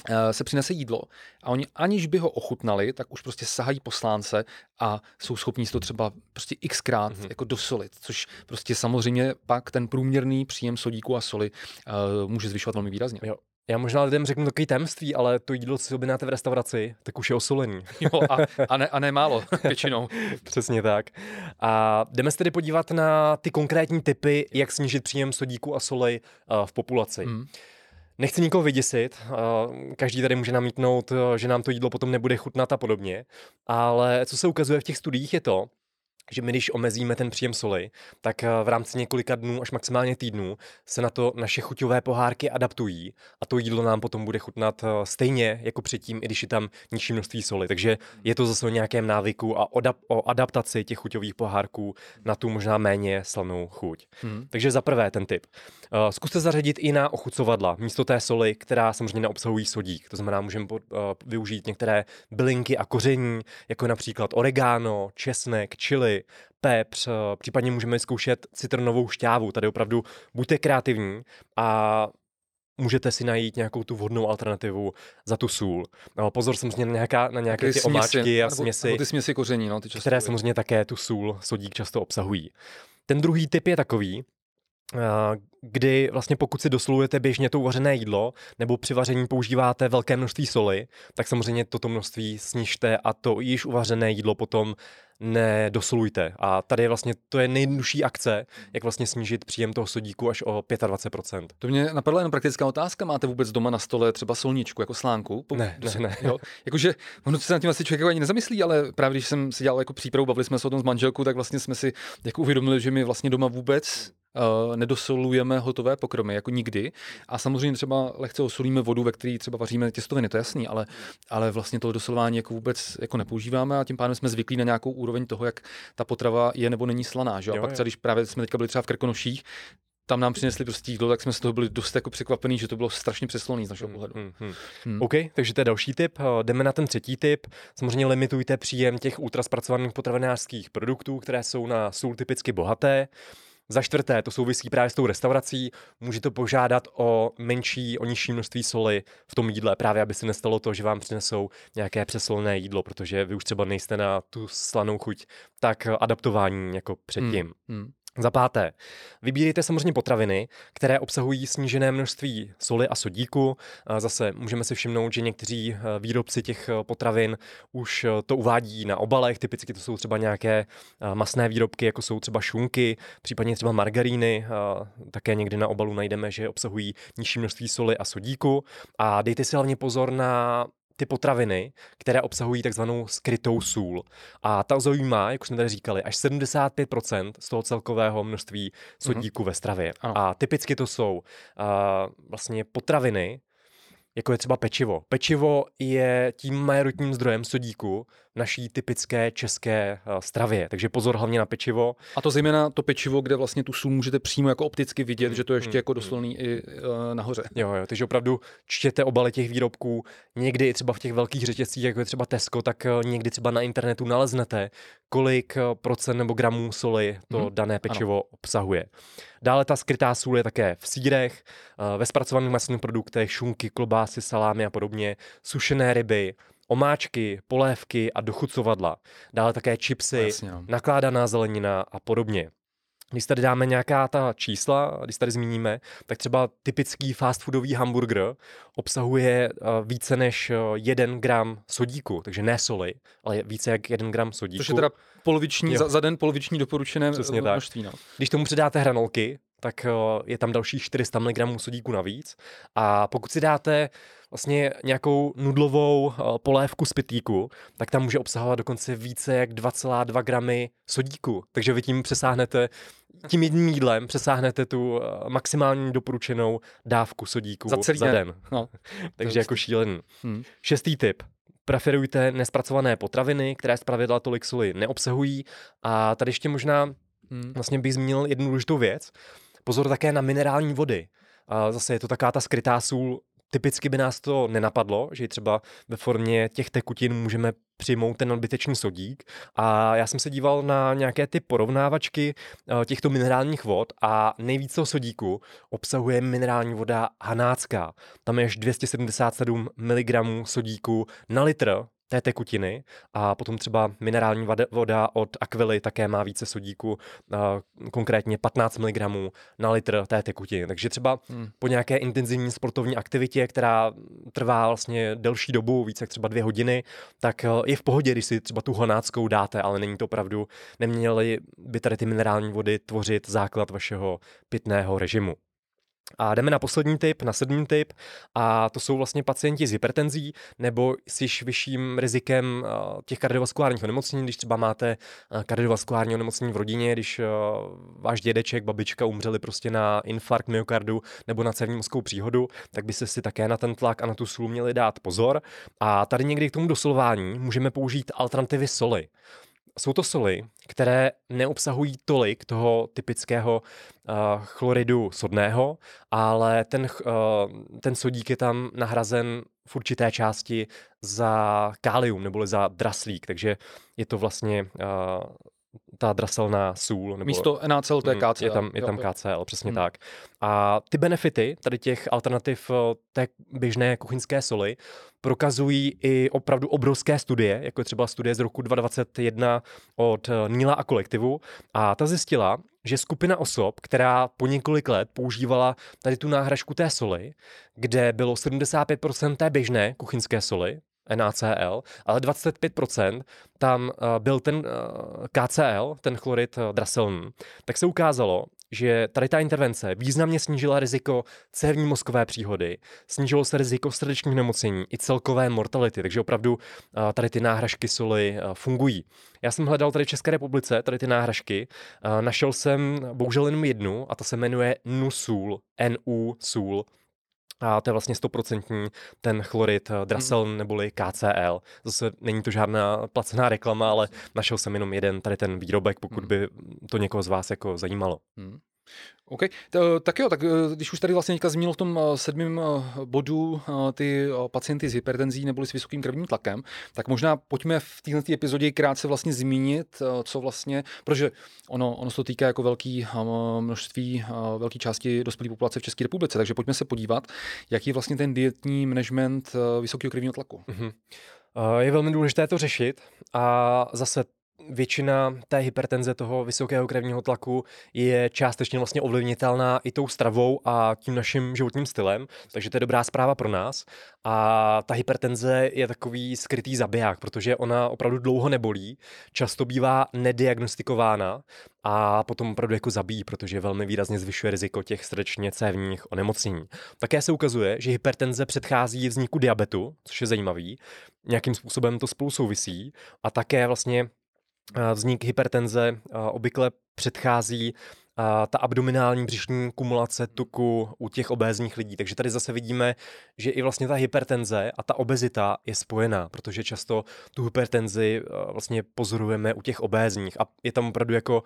eh, se přinese jídlo a oni aniž by ho ochutnali, tak už prostě sahají poslance a jsou schopni si to třeba prostě xkrát mm-hmm. jako dosolit, což prostě samozřejmě pak ten průměrný příjem sodíku a soli uh, může zvyšovat velmi výrazně. Jo, já možná lidem řeknu takové tajemství, ale to jídlo, co objednáte v restauraci, tak už je osolený. Jo, a, a, ne, a ne málo, většinou. Přesně tak. A jdeme se tedy podívat na ty konkrétní typy, jak snížit příjem sodíku a soli uh, v populaci. Mm. Nechci nikoho vyděsit, každý tady může namítnout, že nám to jídlo potom nebude chutnat a podobně, ale co se ukazuje v těch studiích je to, že my, když omezíme ten příjem soli, tak eh, v rámci několika dnů až maximálně týdnů se na to naše chuťové pohárky adaptují a to jídlo nám potom bude chutnat eh, stejně jako předtím, i když je tam nižší množství soli. Takže je to zase o nějakém návyku a o adaptaci těch chuťových pohárků na tu možná méně slanou chuť. Hmm. Takže za prvé ten tip. Eh, zkuste zařadit i na ochucovadla místo té soli, která samozřejmě neobsahují sodík. To znamená, můžeme využít některé bylinky a koření, jako například oregano, česnek, chili, pepř, eh, případně můžeme zkoušet citronovou šťávu. Tady opravdu buďte kreativní a můžete si najít nějakou tu vhodnou alternativu za tu sůl. No, pozor samozřejmě na, nějaká, na nějaké ty, ty omáčky a směsi, nebo ty směsi koření, no, ty které samozřejmě také tu sůl, sodík často obsahují. Ten druhý typ je takový, kdy vlastně pokud si doslujete běžně to uvařené jídlo nebo při vaření používáte velké množství soli, tak samozřejmě toto množství snižte a to již uvařené jídlo potom nedosolujte. A tady je vlastně to je nejjednodušší akce, jak vlastně snížit příjem toho sodíku až o 25%. To mě napadla jen praktická otázka. Máte vůbec doma na stole třeba solničku jako slánku? Po... Ne, ne, ne. Jo? Jakože, ono se nad tím asi člověk jako ani nezamyslí, ale právě když jsem si dělal jako přípravu, bavili jsme se o tom s manželkou, tak vlastně jsme si jako uvědomili, že my vlastně doma vůbec uh, nedosolujeme hotové pokromy, jako nikdy. A samozřejmě třeba lehce osolíme vodu, ve které třeba vaříme těstoviny, to je jasný, ale, ale vlastně to dosolování jako vůbec jako nepoužíváme a tím pádem jsme zvyklí na nějakou úroveň toho, jak ta potrava je nebo není slaná. Že? A jo, pak třeba, když právě jsme teďka byli třeba v Krkonoších, tam nám přinesli prostě jídlo, tak jsme z toho byli dost jako překvapení, že to bylo strašně přesloný z našeho hmm, pohledu. Hmm, hmm. Hmm. OK, takže to je další tip. Eh, jdeme na ten třetí tip. Samozřejmě limitujte příjem těch ultraspracovaných potravinářských produktů, které jsou na sůl typicky bohaté. Za čtvrté, to souvisí právě s tou restaurací, můžete požádat o menší, o nižší množství soli v tom jídle, právě aby se nestalo to, že vám přinesou nějaké přesolné jídlo, protože vy už třeba nejste na tu slanou chuť tak adaptování jako předtím. Hmm. Hmm. Za páté, vybírejte samozřejmě potraviny, které obsahují snížené množství soli a sodíku. Zase můžeme si všimnout, že někteří eh, výrobci těch eh, potravin už eh, to uvádí na obalech, typicky to jsou třeba nějaké masné výrobky, jako jsou třeba šunky, případně třeba margaríny. Také někdy na obalu najdeme, že obsahují nižší množství soli a sodíku. A dejte si hlavně pozor na ty potraviny, které obsahují takzvanou skrytou sůl. A ta zaujímá, jak už jsme tady říkali, až 75% z toho celkového množství sodíku mm-hmm. ve stravě. Ano. A typicky to jsou uh, vlastně potraviny, jako je třeba pečivo. Pečivo je tím majoritním zdrojem sodíku naší typické české stravě. Takže pozor hlavně na pečivo. A to zejména to pečivo, kde vlastně tu sůl můžete přímo jako opticky vidět, hmm. že to je ještě hmm. jako doslovný hmm. i uh, nahoře. Jo, jo, takže opravdu čtěte obaly těch výrobků, někdy i třeba v těch velkých řetězcích, jako je třeba Tesco, tak někdy třeba na internetu naleznete, kolik procent nebo gramů soli to hmm. dané pečivo ano. obsahuje. Dále ta skrytá sůl je také v sírech, ve zpracovaných masných produktech, šunky, klobásy, salámy a podobně, sušené ryby, omáčky, polévky a dochucovadla. Dále také chipsy, Jasně. No. nakládaná zelenina a podobně. Když tady dáme nějaká ta čísla, když tady zmíníme, tak třeba typický fast foodový hamburger obsahuje eh, více než 1 eh, gram sodíku, takže ne soli, ale více jak 1 gram sodíku. Což je teda poloviční, za, za den poloviční doporučené Přesně množství. Tak. No. Když tomu přidáte hranolky, tak eh, je tam dalších 400 mg sodíku navíc. A pokud si dáte vlastně nějakou nudlovou eh, polévku z pitíku, tak tam může obsahovat dokonce více jak 2,2 gramy sodíku. Takže vy tím přesáhnete, tím jedním jídlem přesáhnete tu eh, maximální doporučenou dávku sodíku za, celý za den. No. Takže jako šílený. Hmm. Šestý tip. Preferujte nespracované potraviny, které zpravidla tolik soli neobsahují. A tady ještě možná hmm. vlastně bych zmínil jednu důležitou věc. Pozor také na minerální vody. A zase je to taká ta skrytá sůl. Typicky by nás to nenapadlo, že třeba ve formě těch tekutin můžeme přijmout ten nadbytečný sodík. A já jsem se díval na nějaké ty porovnávačky eh, těchto minerálních vod a nejvíce toho sodíku obsahuje minerální voda hanácká. Tam je až 277 mg sodíku na litr té tekutiny a potom třeba minerální voda od Aquily také má více sodíku, konkrétně 15 mg na litr té tekutiny. Takže třeba hmm. po nějaké intenzivní sportovní aktivitě, která trvá vlastně delší dobu, více jak třeba dvě hodiny, tak e, je v pohodě, když si třeba tu honáckou dáte, ale není to opravdu, neměly by tady ty minerální vody tvořit základ vašeho pitného režimu. A jdeme na poslední typ, na sedmý typ, a to jsou vlastně pacienti s hypertenzí nebo s již vyšším rizikem těch kardiovaskulárních onemocnění, když třeba máte kardiovaskulární onemocnění v rodině, když váš dědeček, babička umřeli prostě na infarkt myokardu nebo na cévní mozkovou příhodu, tak by se si také na ten tlak a na tu sůl měli dát pozor. A tady někdy k tomu dosolování můžeme použít alternativy soli. Jsou to soli, které neobsahují tolik toho typického uh, chloridu sodného, ale ten, uh, ten sodík je tam nahrazen v určité části za kálium neboli za draslík, takže je to vlastně uh, ta draselná sůl. Nebo, Místo NaCl, to je KCl. Je tam, je tam KCl, přesně hmm. tak. A ty benefity tady těch alternativ eh, té běžné kuchyňské soli prokazují i opravdu obrovské studie, jako je třeba studie z roku 2021 od eh, Níla a kolektivu. A ta zjistila, že skupina osob, která po několik let používala tady tu náhražku té soli, kde bylo 75% té běžné kuchyňské soli, NaCl, ale 25% tam uh, byl ten uh, KCl, ten chlorid uh, draselný, tak se ukázalo, že tady ta intervence významně snížila riziko cévní mozkové příhody, snížilo se riziko srdečních nemocení i celkové mortality, takže opravdu tady ty náhražky soli fungují. Já jsem hledal tady v České republice tady ty náhražky, našel jsem bohužel jenom jednu a ta se jmenuje NuSul, NU-SUL, a to je vlastně stoprocentní ten chlorid eh, Drasel hmm. neboli KCl. Zase není to žádná placená reklama, ale našel jsem jenom jeden tady ten výrobek, pokud hmm. by to někoho z vás jako zajímalo. Hmm. OK, tak jo, tak eh, když už tady vlastně teďka zmínil v tom eh, sedmém eh, bodu ty pacienty s hypertenzí nebo s vysokým krevním tlakem, tak možná pojďme v této epizodě krátce vlastně zmínit, co vlastně, protože ono, ono se to týká jako velký množství, velké části dospělé populace v České republice, takže pojďme se podívat, jaký je vlastně ten dietní management vysokého krevního tlaku. Mm-hmm. Je velmi důležité to řešit a zase většina té hypertenze toho vysokého krevního tlaku je částečně vlastně ovlivnitelná i tou stravou a tím naším životním stylem, takže to je dobrá zpráva pro nás. A ta hypertenze je takový skrytý zabiják, protože ona opravdu dlouho nebolí, často bývá nediagnostikována a potom opravdu jako zabíjí, protože velmi výrazně zvyšuje riziko těch srdečně cévních onemocnění. Také se ukazuje, že hypertenze předchází vzniku diabetu, což je zajímavý. Nějakým způsobem to spolu souvisí a také vlastně vznik hypertenze obvykle předchází a ta abdominální břišní kumulace tuku u těch obézních lidí. Takže tady zase vidíme, že i vlastně ta hypertenze a ta obezita je spojená, protože často tu hypertenzi vlastně pozorujeme u těch obézních a je tam opravdu jako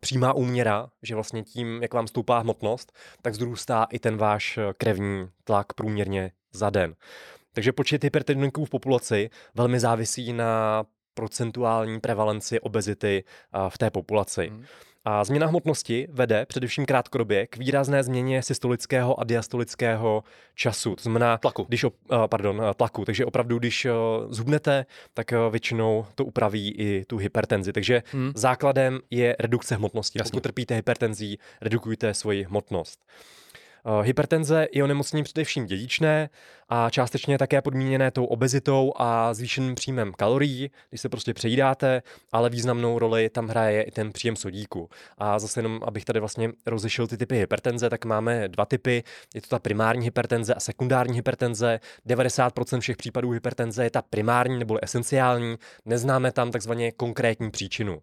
přímá úměra, že vlastně tím, jak vám stoupá hmotnost, tak zrůstá i ten váš krevní tlak průměrně za den. Takže počet hypertenniků v populaci velmi závisí na procentuální prevalenci obezity v té populaci. Hmm. A změna hmotnosti vede především krátkodobě k výrazné změně systolického a diastolického času. To znamená tlaku. Když, pardon, tlaku. Takže opravdu, když zhubnete, tak většinou to upraví i tu hypertenzi. Takže hmm. základem je redukce hmotnosti. Jasně. Pokud trpíte hypertenzí, redukujte svoji hmotnost. Eh, hypertenze je onemocnění především dědičné a částečně také podmíněné tou obezitou a zvýšeným příjmem kalorií, když se prostě přejídáte, ale významnou roli tam hraje i ten příjem sodíku. A zase jenom, abych tady vlastně rozlišil ty typy hypertenze, tak máme dva typy. Je to ta primární hypertenze a sekundární hypertenze. 90% všech případů hypertenze je ta primární nebo esenciální. Neznáme tam takzvaně konkrétní příčinu.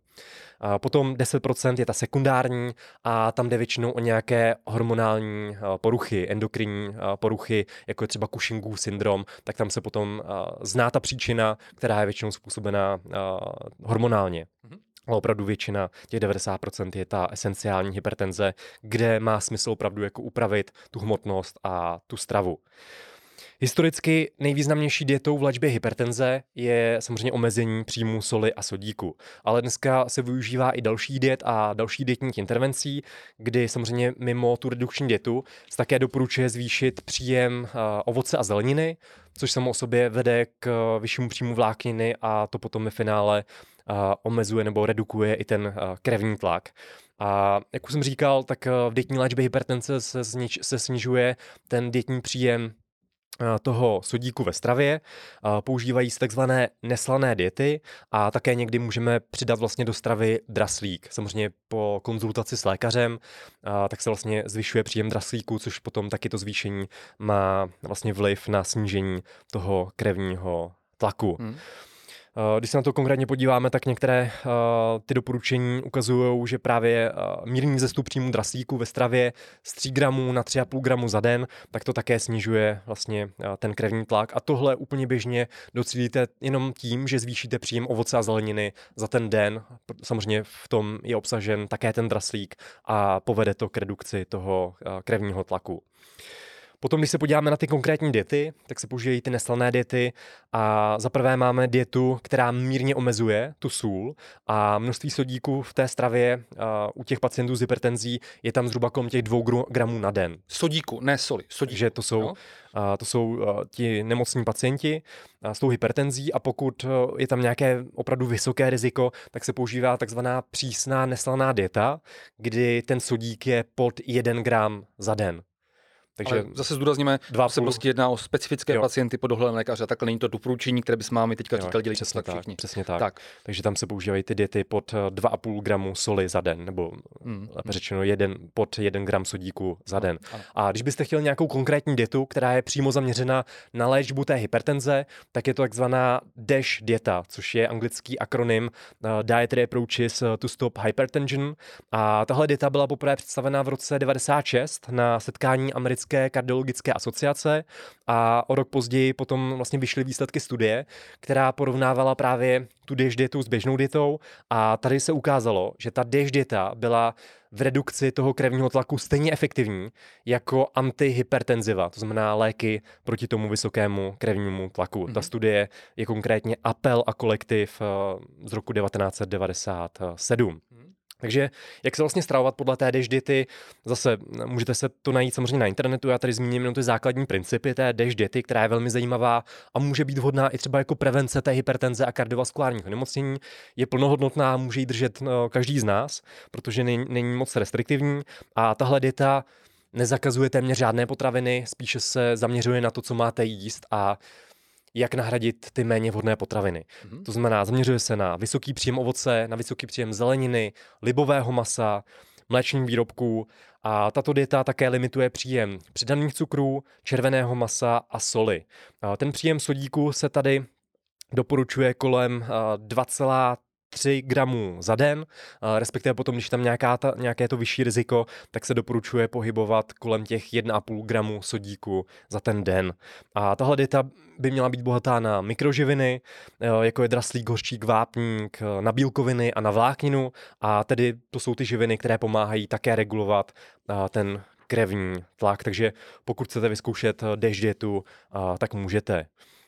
Potom 10% je ta sekundární a tam jde většinou o nějaké hormonální poruchy, endokrinní poruchy, jako je třeba Cushingův syndrom, tak tam se potom zná ta příčina, která je většinou způsobená hormonálně. Mm-hmm. Ale opravdu většina, těch 90% je ta esenciální hypertenze, kde má smysl opravdu jako upravit tu hmotnost a tu stravu. Historicky nejvýznamnější dietou v léčbě hypertenze je samozřejmě omezení příjmu soli a sodíku. Ale dneska se využívá i další diet a další dietních intervencí, kdy samozřejmě mimo tu redukční dietu se také doporučuje zvýšit příjem ovoce a zeleniny, což samo o sobě vede k vyššímu příjmu vlákniny a to potom ve finále omezuje nebo redukuje i ten krevní tlak. A jak už jsem říkal, tak v dietní léčbě hypertenze se, sniž, se snižuje ten dietní příjem toho sodíku ve stravě, používají se takzvané neslané diety a také někdy můžeme přidat vlastně do stravy draslík. Samozřejmě po konzultaci s lékařem, tak se vlastně zvyšuje příjem draslíku, což potom taky to zvýšení má vlastně vliv na snížení toho krevního tlaku. Hmm. Eh, když se na to konkrétně podíváme, tak některé eh, ty doporučení ukazují, že právě eh, mírný zestup příjmu draslíku ve stravě z 3 gramů na 3,5 gramu za den, tak to také snižuje vlastně ten krevní tlak. A tohle úplně běžně docílíte jenom tím, že zvýšíte příjem ovoce a zeleniny za ten den. Samozřejmě v tom je obsažen také ten draslík a povede to k redukci toho krevního tlaku. Potom, když se podíváme na ty konkrétní diety, tak se použijí ty neslané diety a za prvé máme dietu, která mírně omezuje tu sůl a množství sodíku v té stravě u těch pacientů s hypertenzí je tam zhruba kolem těch dvou gramů na den. Sodíku, ne soli, sodíku. Že to jsou, to jsou ti nemocní pacienti s tou hypertenzí a pokud je tam nějaké opravdu vysoké riziko, tak se používá takzvaná přísná neslaná dieta, kdy ten sodík je pod 1 gram za den. Takže Ale zase zdůrazníme, dva se prostě jedná o specifické jo. pacienty pod dohledem lékaře, takhle není to doporučení, které bychom máme teďka říkali, dělejte přesně tak, všichni. Přesně tak. tak. Takže tam se používají ty diety pod 2,5 eh, gramu soli za den, nebo hmm. lépe řečeno jeden, pod 1 gram sodíku za den. Ano. A když byste chtěli nějakou konkrétní dietu, která je přímo zaměřena na léčbu té hypertenze, tak je to takzvaná DASH dieta, což je anglický akronym uh, Dietary Approaches to Stop Hypertension. A tahle dieta byla poprvé představena v roce 96 na setkání americké České kardiologické asociace a o rok později potom vlastně vyšly výsledky studie, která porovnávala právě tu DASH dietu s běžnou dietou a tady se ukázalo, že ta DASH dieta byla v redukci toho krevního tlaku stejně efektivní jako antihypertenziva, to znamená léky proti tomu vysokému krevnímu tlaku. Mm-hmm. Ta mhm. studie je konkrétně Apel a kolektiv eh, z roku 1997. Mm-hmm. Takže jak se vlastně stravovat podle té dash diety, zase můžete se to najít samozřejmě na internetu, já tady zmíním jenom ty základní principy té dash diety, která je velmi zajímavá a může být vhodná i třeba jako prevence té hypertenze a kardiovaskulárních onemocnění. Je plnohodnotná, může ji držet no, každý z nás, protože není, není moc restriktivní a tahle dieta nezakazuje téměř žádné potraviny, spíše se zaměřuje na to, co máte jíst a jak nahradit ty méně vhodné potraviny. Mm-hmm. To znamená, zaměřuje se na vysoký příjem ovoce, na vysoký příjem zeleniny, libového masa, mléčných výrobků a tato dieta také limituje příjem přidaných cukrů, červeného masa a soli. Ten příjem sodíku se tady doporučuje kolem 3 gramů za den, respektive potom, když tam nějaká ta, nějaké to vyšší riziko, tak se doporučuje pohybovat kolem těch 1,5 gramů sodíku za ten den. A tahle dieta by měla být bohatá na mikroživiny, jako je draslík, hořčík, vápník, na bílkoviny a na vlákninu a tedy to jsou ty živiny, které pomáhají také regulovat ten krevní tlak, takže pokud chcete vyzkoušet dash dietu, tak můžete.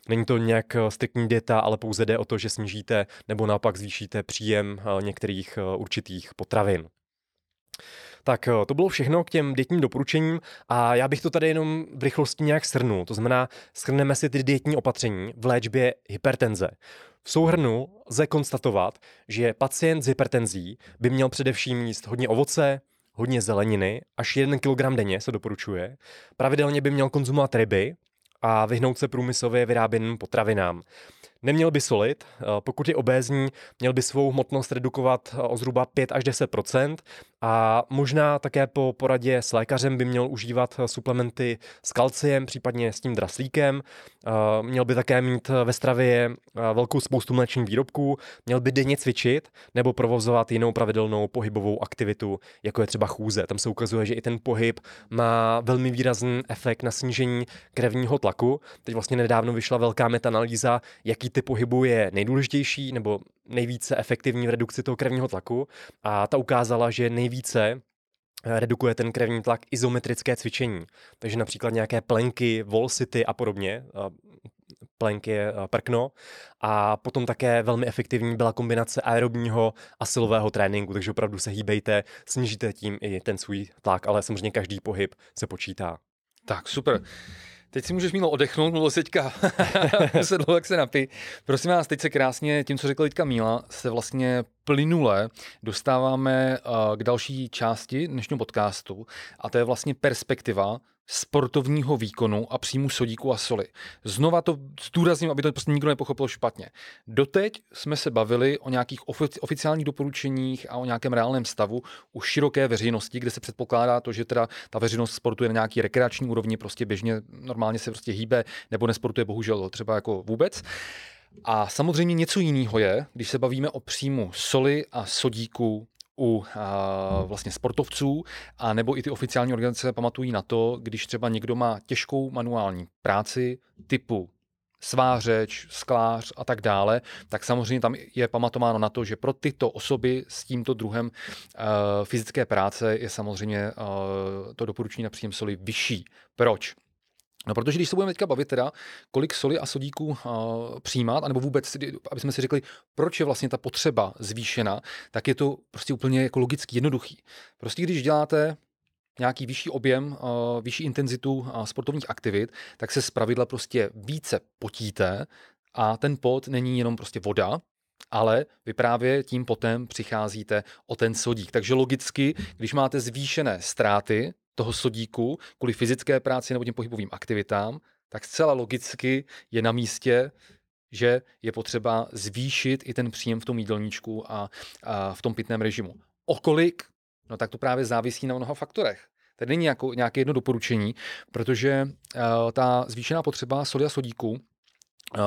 Není to nějak eh, striktní dieta, ale pouze jde o to, že snížíte nebo naopak zvýšíte příjem eh, některých eh, určitých potravin. Tak to bylo všechno k těm dietním doporučením a já bych to tady jenom v rychlosti nějak shrnul. To znamená, shrneme si ty dietní opatření v léčbě hypertenze. V souhrnu lze konstatovat, že pacient s hypertenzí by měl především jíst hodně ovoce, hodně zeleniny, až 1 kg denně se doporučuje. Pravidelně by měl konzumovat ryby, a vyhnout se průmyslově vyráběným potravinám. Neměl by solit, eh, pokud je obézní, měl by svou hmotnost redukovat eh, o zhruba 5 až 10% a možná také po poradě s lékařem by měl užívat eh, suplementy s kalciem, případně s tím draslíkem. Měl by také mít ve stravě velkou spoustu mléčných výrobků, měl by denně cvičit nebo provozovat jinou pravidelnou pohybovou aktivitu, jako je třeba chůze. Tam se ukazuje, že i ten pohyb má velmi výrazný efekt na snížení krevního tlaku. Teď vlastně nedávno vyšla velká metanalýza, jaký typ pohybu je nejdůležitější nebo nejvíce efektivní v redukci toho krevního tlaku a ta ukázala, že nejvíce eh, redukuje ten krevní tlak izometrické cvičení. Takže například nějaké plenky, volsity a podobně, plenky je eh, prkno. A potom také velmi efektivní byla kombinace aerobního a silového tréninku, takže opravdu se hýbejte, snížíte tím i ten svůj tlak, ale samozřejmě každý pohyb se počítá. Tak, super. Teď si můžeš Mílo odechnout, mluvil se teďka se dlouho, jak se napí. Prosím vás, teď se krásně, tím, co řekl teďka Míla, se vlastně plynule dostáváme uh, k další části dnešního podcastu a to je vlastně perspektiva sportovního výkonu a příjmu sodíku a soli. Znova to zdůrazním, aby to prostě nikdo nepochopil špatně. Doteď jsme se bavili o nějakých oficiálních doporučeních a o nějakém reálném stavu u široké veřejnosti, kde se předpokládá to, že teda ta veřejnost sportuje na nějaký rekreační úrovni, prostě běžně normálně se prostě hýbe, nebo nesportuje bohužel třeba jako vůbec. A samozřejmě něco jiného je, když se bavíme o příjmu soli a sodíku u a, vlastně sportovců, a nebo i ty oficiální organizace pamatují na to, když třeba někdo má těžkou manuální práci typu svářeč, sklář a tak dále, tak samozřejmě tam je pamatováno na to, že pro tyto osoby s tímto druhem uh, fyzické práce je samozřejmě uh, to doporučení na příjem soli vyšší. Proč? No, protože když se budeme teďka bavit teda, kolik soli a sodíků uh, přijímat, anebo vůbec, aby jsme si řekli, proč je vlastně ta potřeba zvýšena, tak je to prostě úplně jako logicky jednoduchý. Prostě když děláte nějaký vyšší objem, uh, vyšší intenzitu uh, sportovních aktivit, tak se zpravidla prostě více potíte a ten pot není jenom prostě voda, ale vy právě tím potem přicházíte o ten sodík. Takže logicky, když máte zvýšené ztráty toho sodíku kvůli fyzické práci nebo těm pohybovým aktivitám, tak zcela logicky je na místě, že je potřeba zvýšit i ten příjem v tom jídelníčku a, a v tom pitném režimu. O kolik? No tak to právě závisí na mnoha faktorech. Tady není jako, nějaké jedno doporučení, protože uh, ta zvýšená potřeba soli a sodíku uh,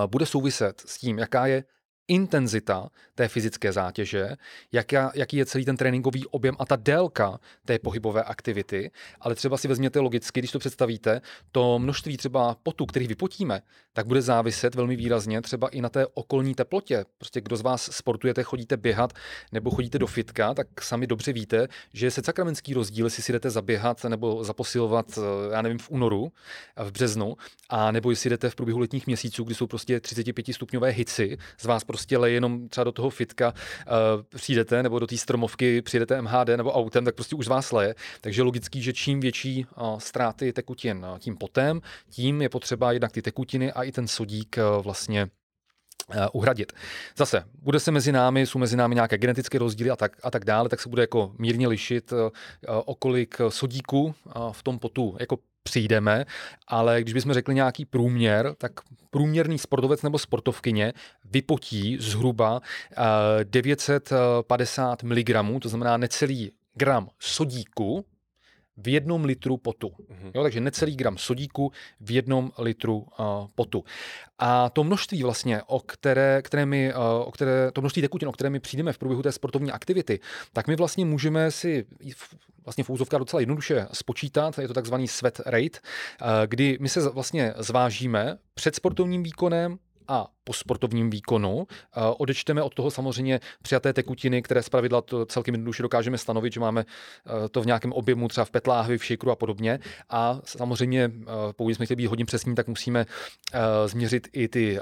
bude souviset s tím, jaká je intenzita té fyzické zátěže, jaká, jaký je celý ten tréninkový objem a ta délka té pohybové aktivity, ale třeba si vezměte logicky, když to představíte, to množství třeba potu, který vypotíme, tak bude záviset velmi výrazně třeba i na té okolní teplotě. Prostě kdo z vás sportujete, chodíte běhat nebo chodíte do fitka, tak sami dobře víte, že se sakramenský rozdíl, jestli si jdete zaběhat nebo zaposilovat, já nevím, v únoru, v březnu, a nebo jestli jdete v průběhu letních měsíců, kdy jsou prostě 35 stupňové hici, z vás prostě leje jenom třeba do toho fitka uh, přijdete, nebo do té stromovky přijdete MHD nebo autem, tak prostě už vás leje. Takže logický, že čím větší uh, ztráty tekutin uh, tím potem, tím je potřeba jednak ty tekutiny a i ten sodík uh, vlastně uhradit. Zase, bude se mezi námi, jsou mezi námi nějaké genetické rozdíly a tak, a tak dále, tak se bude jako mírně lišit, o kolik sodíku v tom potu jako přijdeme, ale když bychom řekli nějaký průměr, tak průměrný sportovec nebo sportovkyně vypotí zhruba 950 mg, to znamená necelý gram sodíku v jednom litru potu. Mm-hmm. Jo, takže necelý gram sodíku v jednom litru uh, potu. A to množství vlastně, o které, které my, uh, o které, to množství tekutin, o které my přijdeme v průběhu té sportovní aktivity, tak my vlastně můžeme si vlastně v úzovkách docela jednoduše spočítat, je to takzvaný sweat rate, uh, kdy my se vlastně zvážíme před sportovním výkonem, a po sportovním výkonu. Odečteme od toho samozřejmě přijaté tekutiny, které z pravidla to celkem jednoduše dokážeme stanovit, že máme e, to v nějakém objemu, třeba v petláhvi, v šikru a podobně. A samozřejmě, pokud jsme chtěli být hodně přesní, tak musíme změřit i ty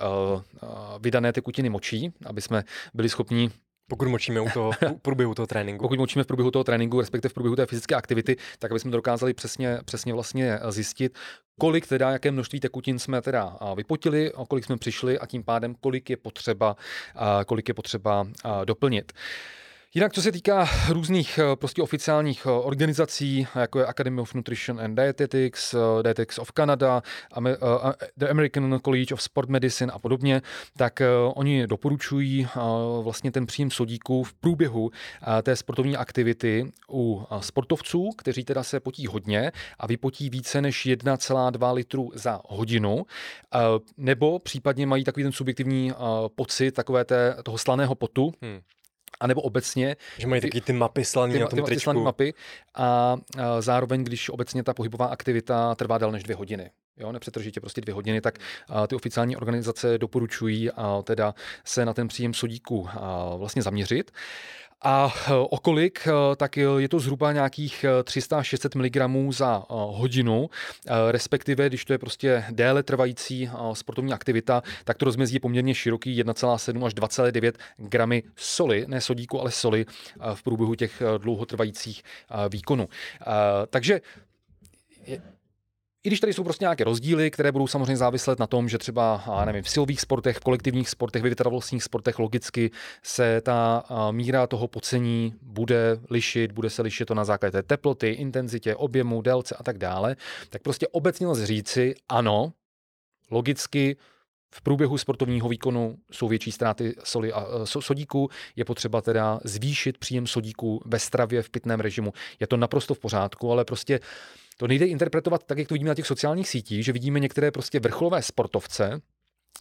vydané tekutiny močí, aby jsme byli schopni pokud močíme u toho, v průběhu toho tréninku. Pokud močíme v průběhu toho tréninku, respektive v průběhu té fyzické aktivity, tak aby jsme to dokázali přesně, přesně vlastně zjistit, kolik teda, jaké množství tekutin jsme teda vypotili, o kolik jsme přišli a tím pádem, kolik je potřeba, kolik je potřeba doplnit. Jinak, co se týká různých eh, prostě oficiálních eh, organizací, jako je Academy of Nutrition and Dietetics, eh, Dietetics of Canada, The American College of Sport Medicine a podobně, tak oni doporučují vlastně ten příjem sodíku v průběhu té sportovní aktivity u sportovců, kteří teda se potí hodně a vypotí více než 1,2 litru za hodinu, nebo případně mají takový ten subjektivní pocit takové té, toho slaného potu, hmm a nebo obecně. Že mají taky ty mapy slaný ty, na tom ty, ty mapy a, a zároveň, když obecně ta pohybová aktivita trvá déle než dvě hodiny, jo, nepřetržitě prostě dvě hodiny, tak a, ty oficiální organizace doporučují a, teda se na ten příjem sodíku a, vlastně zaměřit. A eh, okolik, eh, tak je to zhruba nějakých 300-600 mg za eh, hodinu, respektive když to je prostě déle trvající sportovní aktivita, tak to rozmezí je poměrně široký 1,7 až 2,9 gramy soli, ne sodíku, ale soli v průběhu těch dlouhotrvajících výkonů. Takže i když tady jsou prostě nějaké rozdíly, které budou samozřejmě záviset na tom, že třeba, nevím, v silových sportech, kolektivních sportech, vytrvalostních sportech logicky se ta míra toho pocení bude lišit, bude se lišit to na základě té teploty, intenzitě, objemu, délce a tak dále, tak prostě obecně lze říci, ano, logicky v průběhu sportovního výkonu jsou větší ztráty soli a sodíku, je potřeba teda zvýšit příjem sodíku ve stravě v pitném režimu. Je to naprosto v pořádku, ale prostě to nejde interpretovat tak, jak to vidíme na těch sociálních sítích, že vidíme některé prostě vrcholové sportovce,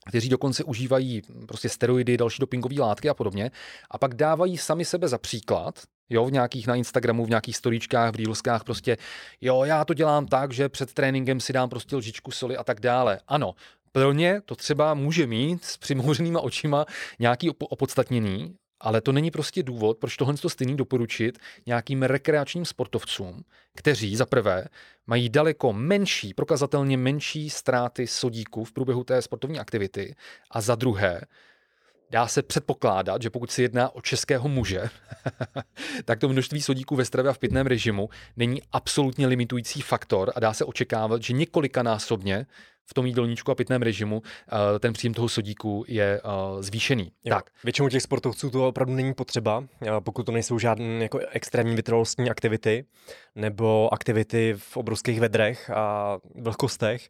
kteří dokonce užívají prostě steroidy, další dopingové látky a podobně, a pak dávají sami sebe za příklad, jo, v nějakých na Instagramu, v nějakých storíčkách, v reelskách, prostě, jo, já to dělám tak, že před tréninkem si dám prostě lžičku soli a tak dále. Ano, pro ně to třeba může mít s přimouřenýma očima nějaký opodstatnění, ale to není prostě důvod, proč tohle to stejný doporučit nějakým rekreačním sportovcům, kteří za prvé mají daleko menší, prokazatelně menší ztráty sodíku v průběhu té sportovní aktivity a za druhé dá se předpokládat, že pokud se jedná o českého muže, tak to množství sodíků ve stravě a v pitném režimu není absolutně limitující faktor a dá se očekávat, že několikanásobně v tom jídelníčku a pitném režimu eh, ten příjem toho sodíku je eh, zvýšený. Jo. Tak. Většinou těch sportovců to opravdu není potřeba, eh, pokud to nejsou žádné jako extrémní vytrvalostní aktivity nebo aktivity v obrovských vedrech a vlhkostech,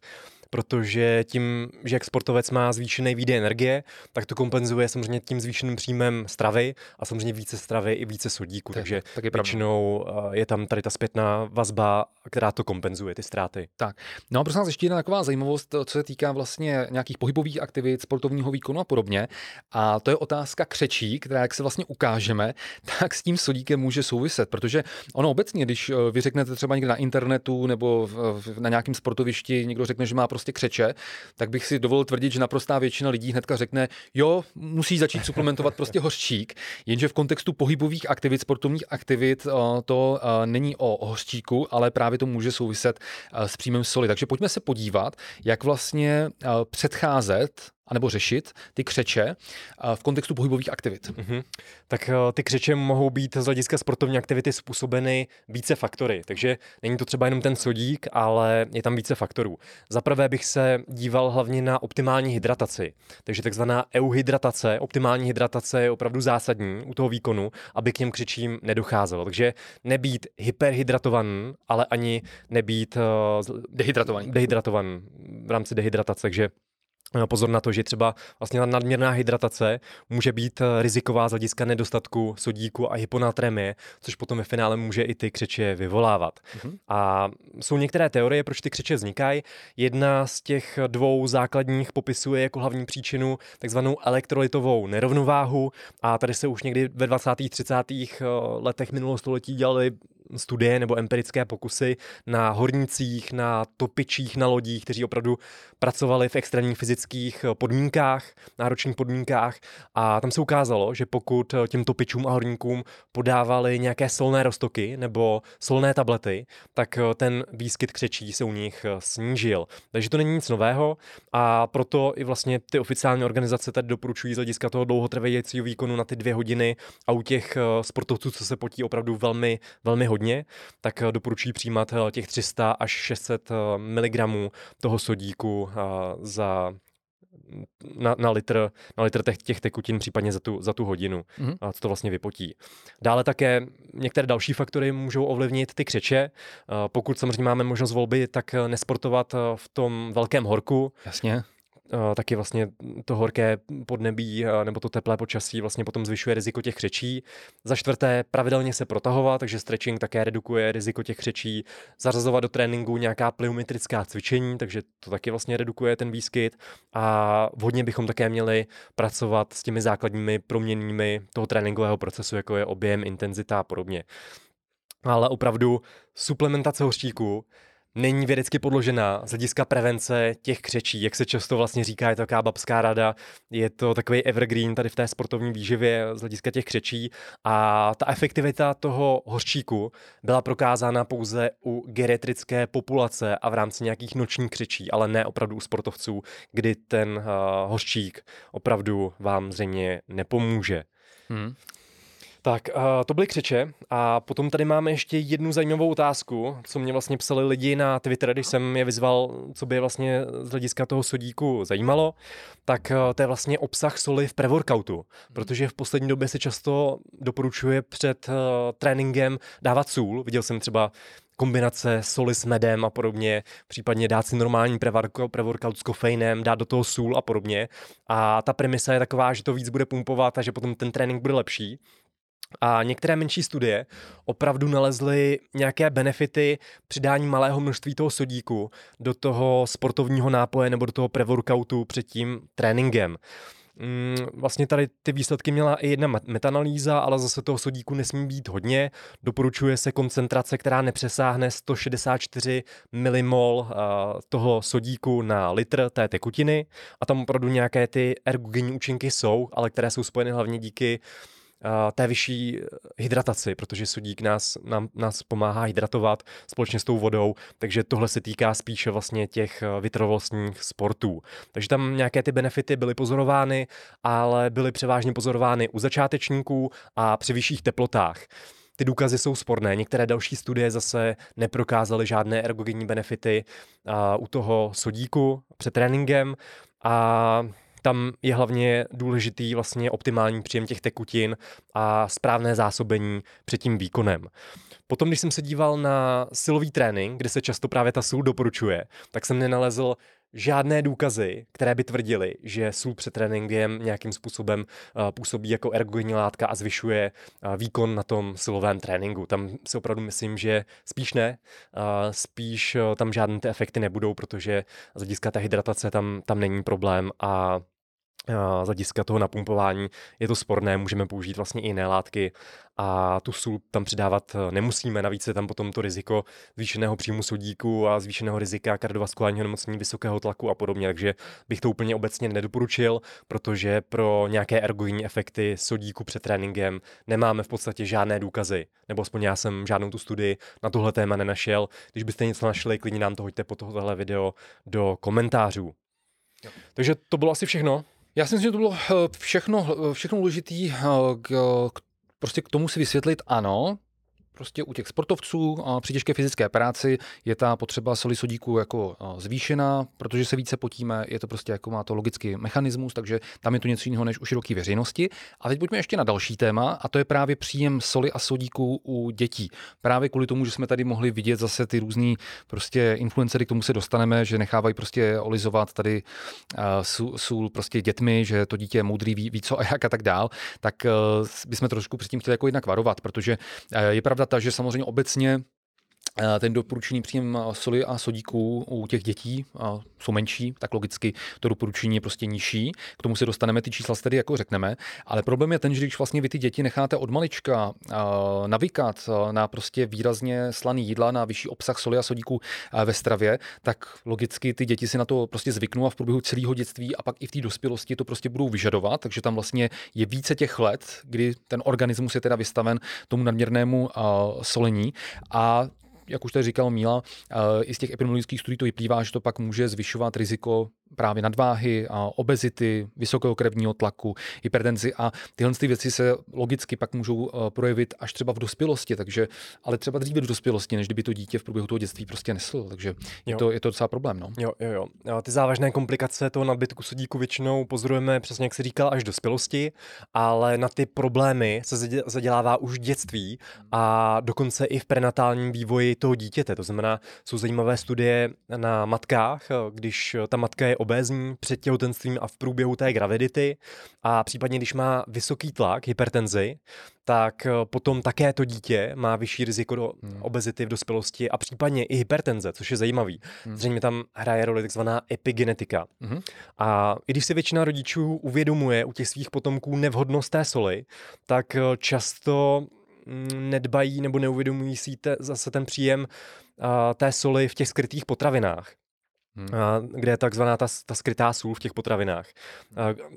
protože tím, že jak sportovec má zvýšený výdej energie, tak to kompenzuje samozřejmě tím zvýšeným příjmem stravy a samozřejmě více stravy i více sodíku. Tak, takže tak je většinou pravda. je tam tady ta zpětná vazba, která to kompenzuje, ty ztráty. Tak. No a prosím vás ještě jedna taková zajímavost, co se týká vlastně nějakých pohybových aktivit, sportovního výkonu a podobně. A to je otázka křečí, která, jak se vlastně ukážeme, tak s tím sodíkem může souviset, protože ono obecně, když eh, vy řeknete třeba někde na internetu nebo na nějakém sportovišti, někdo řekne, že má prostě prostě křeče, tak bych si dovolil tvrdit, že naprostá většina lidí hnedka řekne, jo, musí začít suplementovat prostě hořčík, jenže v kontextu pohybových aktivit, sportovních aktivit eh, to eh, není o hořčíku, ale právě to může souviset eh, s příjmem soli. Takže pojďme se podívat, jak vlastně předcházet anebo řešit ty křeče eh, v kontextu pohybových aktivit. Mm-hmm. Tak eh, ty křeče mohou být z hlediska sportovní aktivity způsobeny více faktory, takže není to třeba jenom ten sodík, ale je tam více faktorů. Za prvé bych se díval hlavně na optimální hydrataci, takže takzvaná euhydratace, optimální hydratace je opravdu zásadní u toho výkonu, aby k něm křečím nedocházelo. Takže nebýt hyperhydratovaný, ale ani nebýt uh, dehydratovaný. dehydratovaný v rámci dehydratace, takže Eh, pozor na to, že třeba vlastně ta nadměrná hydratace může být eh, riziková z hlediska nedostatku sodíku a hyponatremie, což potom ve finále může i ty křeče vyvolávat. Mm-hmm. A jsou některé teorie, proč ty křeče vznikají. Jedna z těch dvou základních popisuje jako hlavní příčinu takzvanou elektrolytovou nerovnováhu a tady se už někdy ve 20. 30. Eh, letech minulého století dělali studie nebo empirické pokusy na hornících, na topičích na lodích, kteří opravdu pracovali v extrémních fyzických podmínkách, náročných podmínkách a tam se ukázalo, že pokud těm topičům a horníkům podávali nějaké solné roztoky nebo solné tablety, tak ten výskyt křečí se u nich snížil. Takže to není nic nového a proto i vlastně ty oficiální organizace tady doporučují z hlediska toho dlouhotrvajícího výkonu na ty dvě hodiny a u těch sportovců, co se potí opravdu velmi, velmi hodně hodně, tak eh, doporučuji přijímat eh, těch 300 až 600 eh, mg toho sodíku za na, na litr, na litr těch, těch tekutin, případně za tu, za tu hodinu, mm-hmm. a co to vlastně vypotí. Dále také některé další faktory můžou ovlivnit ty křeče. Pokud samozřejmě máme možnost volby, tak nesportovat v tom velkém horku. Jasně taky vlastně to horké podnebí nebo to teplé počasí vlastně potom zvyšuje riziko těch křečí. Za čtvrté, pravidelně se protahovat, takže stretching také redukuje riziko těch křečí. Zařazovat do tréninku nějaká plyometrická cvičení, takže to taky vlastně redukuje ten výskyt. A vhodně bychom také měli pracovat s těmi základními proměnými toho tréninkového procesu, jako je objem, intenzita a podobně. Ale opravdu suplementace hořčíku není vědecky podložená z hlediska prevence těch křečí, jak se často vlastně říká, je to taková babská rada, je to takový evergreen tady v té sportovní výživě z hlediska těch křečí a ta efektivita toho hořčíku byla prokázána pouze u geriatrické populace a v rámci nějakých nočních křečí, ale ne opravdu u sportovců, kdy ten uh, hořčík opravdu vám zřejmě nepomůže. Hmm. Tak, uh, to byly křeče a potom tady máme ještě jednu zajímavou otázku, co mě vlastně psali lidi na Twitter, když jsem je vyzval, co by je vlastně z hlediska toho sodíku zajímalo, tak uh, to je vlastně obsah soli v preworkoutu, protože v poslední době se často doporučuje před uh, tréninkem dávat sůl. Viděl jsem třeba kombinace soli s medem a podobně, případně dát si normální pre-workout s kofeinem, dát do toho sůl a podobně. A ta premisa je taková, že to víc bude pumpovat a že potom ten trénink bude lepší. A některé menší studie opravdu nalezly nějaké benefity přidání malého množství toho sodíku do toho sportovního nápoje nebo do toho pre-workoutu před tím tréninkem. Mm, vlastně tady ty výsledky měla i jedna metanalýza, ale zase toho sodíku nesmí být hodně. Doporučuje se koncentrace, která nepřesáhne 164 mmol toho sodíku na litr té tekutiny a tam opravdu nějaké ty ergogenní účinky jsou, ale které jsou spojeny hlavně díky té vyšší hydrataci, protože sudík nás, nám, nás pomáhá hydratovat společně s tou vodou, takže tohle se týká spíše vlastně těch eh, vytrvalostních sportů. Takže tam nějaké ty benefity byly pozorovány, ale byly převážně pozorovány u začátečníků a při vyšších teplotách. Ty důkazy jsou sporné. Některé další studie zase neprokázaly žádné ergogenní benefity uh, u toho sodíku před tréninkem a tam je hlavně důležitý vlastně optimální příjem těch tekutin a správné zásobení před tím výkonem. Potom, když jsem se díval na silový trénink, kde se často právě ta sůl doporučuje, tak jsem nenalezl žádné důkazy, které by tvrdily, že sůl před tréninkem nějakým způsobem uh, působí jako ergogenní látka a zvyšuje uh, výkon na tom silovém tréninku. Tam si opravdu myslím, že spíš ne, uh, spíš tam žádné ty efekty nebudou, protože z hlediska té hydratace tam, tam není problém a z hlediska toho napumpování je to sporné, můžeme použít vlastně i jiné látky a tu sůl tam přidávat eh, nemusíme. Navíc je tam potom to riziko zvýšeného příjmu sodíku a zvýšeného rizika kardiovaskulárního nemocnění, vysokého tlaku a podobně. Takže bych to úplně obecně nedoporučil, protože pro nějaké ergogenní efekty sodíku před tréninkem nemáme v podstatě žádné důkazy. Nebo aspoň já jsem žádnou tu studii na tohle téma nenašel. Když byste něco našli, klidně nám to hoďte po tohle video do komentářů. Jo. Takže to bylo asi všechno. Já si myslím, že to bylo eh, všechno, eh, všechno důležité eh, k, k, prostě k tomu si vysvětlit ano, prostě u těch sportovců a při těžké fyzické práci je ta potřeba soli sodíku jako zvýšená, protože se více potíme, je to prostě jako má to logický mechanismus, takže tam je to něco jiného než u široké veřejnosti. A teď pojďme ještě na další téma, a to je právě příjem soli a sodíku u dětí. Právě kvůli tomu, že jsme tady mohli vidět zase ty různý prostě influencery, k tomu se dostaneme, že nechávají prostě olizovat tady uh, sůl prostě dětmi, že to dítě je moudrý, ví, ví co a jak a tak dál, tak uh, bychom trošku předtím chtěli jako jinak varovat, protože uh, je pravda ta, že samozřejmě obecně ten doporučený příjem eh, soli a sodíků u těch dětí jsou menší, tak logicky to doporučení je prostě nižší. K tomu se dostaneme, ty čísla tedy jako řekneme. Ale problém je ten, že když vlastně vy ty děti necháte od malička eh, navykat na prostě výrazně slaný jídla, na vyšší obsah soli a sodíků ve stravě, tak logicky ty děti si na to prostě zvyknou a v průběhu celého dětství a pak i v té dospělosti to prostě budou vyžadovat. Takže tam vlastně je více těch let, kdy ten organismus je teda vystaven tomu nadměrnému solení. A jak už tady říkal Míla, i z těch epidemiologických studií to vyplývá, že to pak může zvyšovat riziko právě nadváhy, a obezity, vysokého krevního tlaku, hypertenzi a tyhle ty věci se logicky pak můžou eh, projevit až třeba v dospělosti, takže, ale třeba dříve v dospělosti, než kdyby to dítě v průběhu toho dětství prostě neslo, takže je to, je to docela problém. No. Jo, jo, jo. Ty závažné komplikace toho nadbytku sodíku většinou pozorujeme, přesně jak se říkal, až dospělosti, ale na ty problémy se zadělává už v dětství a dokonce i v prenatálním vývoji toho dítěte. To znamená, jsou zajímavé studie na matkách, když ta matka je obézní před těhotenstvím a v průběhu té gravidity a případně když má vysoký tlak, hypertenzi, tak eh, potom také to dítě má vyšší riziko do hmm. obezity v dospělosti a případně i hypertenze, což je zajímavý. Hmm. Zřejmě tam hraje roli takzvaná epigenetika. Hmm. A i když si většina rodičů uvědomuje u těch svých potomků nevhodnost té soli, tak eh, často mm, nedbají nebo neuvědomují si te, zase ten příjem uh, té soli v těch skrytých potravinách hmm. kde je takzvaná ta, ta skrytá sůl v těch potravinách.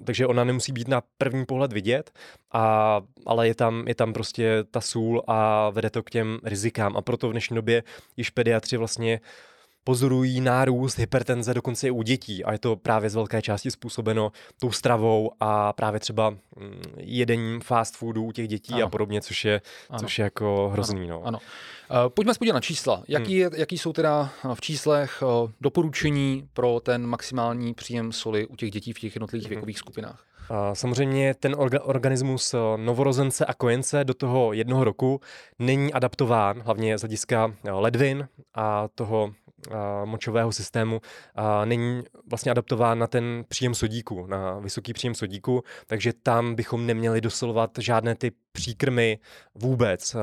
Takže ona nemusí být na první pohled vidět, a, ale je tam, je tam prostě ta sůl a vede to k těm rizikám. A proto v dnešní době již pediatři vlastně pozorují nárůst hypertenze dokonce i u dětí a je to právě z velké části způsobeno tou stravou a právě třeba mm, jedením fast foodů u těch dětí ano. a podobně, což je, což je jako hrozný. Ano. No. ano. Uh, pojďme se podívat na čísla. Jaký, hmm. jaký jsou teda v číslech uh, doporučení pro ten maximální příjem soli u těch dětí v těch jednotlivých hmm. věkových skupinách? Samozřejmě ten orga, organismus eh, novorozence a kojence do toho jednoho roku není adaptován, hlavně z hlediska ledvin a toho močového systému není vlastně adaptován na ten příjem sodíku, na vysoký příjem sodíku, takže tam bychom neměli dosolovat žádné ty příkrmy vůbec.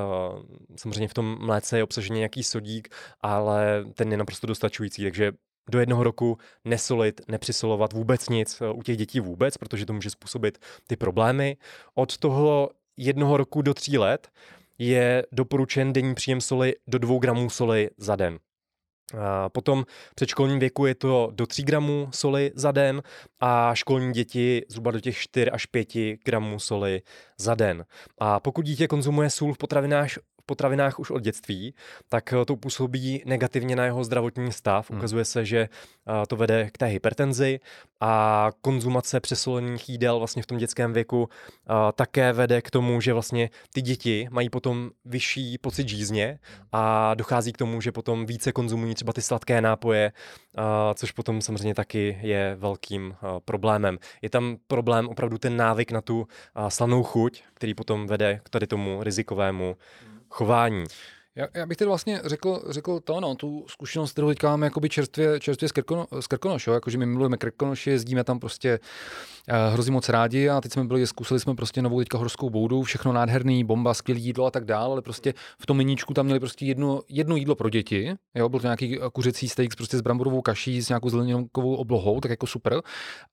Samozřejmě v tom mléce je obsažený nějaký sodík, ale ten je naprosto dostačující, takže do jednoho roku nesolit, nepřisolovat vůbec nic u těch dětí vůbec, protože to může způsobit ty problémy. Od toho jednoho roku do tří let je doporučen denní příjem soli do dvou gramů soli za den. A potom předškolním věku je to do 3 gramů soli za den a školní děti zhruba do těch 4 až 5 gramů soli za den. A pokud dítě konzumuje sůl v potravinách potravinách už od dětství, tak eh, to působí negativně na jeho zdravotní stav. Hmm. Ukazuje se, že eh, to vede k té hypertenzi a konzumace přesolených jídel vlastně v tom dětském věku eh, také vede k tomu, že vlastně ty děti mají potom vyšší pocit žízně a dochází k tomu, že potom více konzumují třeba ty sladké nápoje, což potom samozřejmě taky je velkým problémem. Je tam problém opravdu ten návyk na tu slanou chuť, který potom vede k tady tomu rizikovému chování. Já, já bych tedy vlastně řekl, řekl to, no, tu zkušenost, kterou teďka máme jakoby čerstvě, čerstvě z, Krkono, z jakože my milujeme Krkonoši, jezdíme tam prostě uh, hrozně moc rádi a teď jsme byli, zkusili jsme prostě novou teďka horskou boudu, všechno nádherný, bomba, skvělý jídlo a tak dále, ale prostě v tom meníčku tam měli prostě jedno, jedno jídlo pro děti, jo? byl to nějaký eh, kuřecí steak prostě s bramborovou kaší, s nějakou zeleninovou oblohou, tak jako super,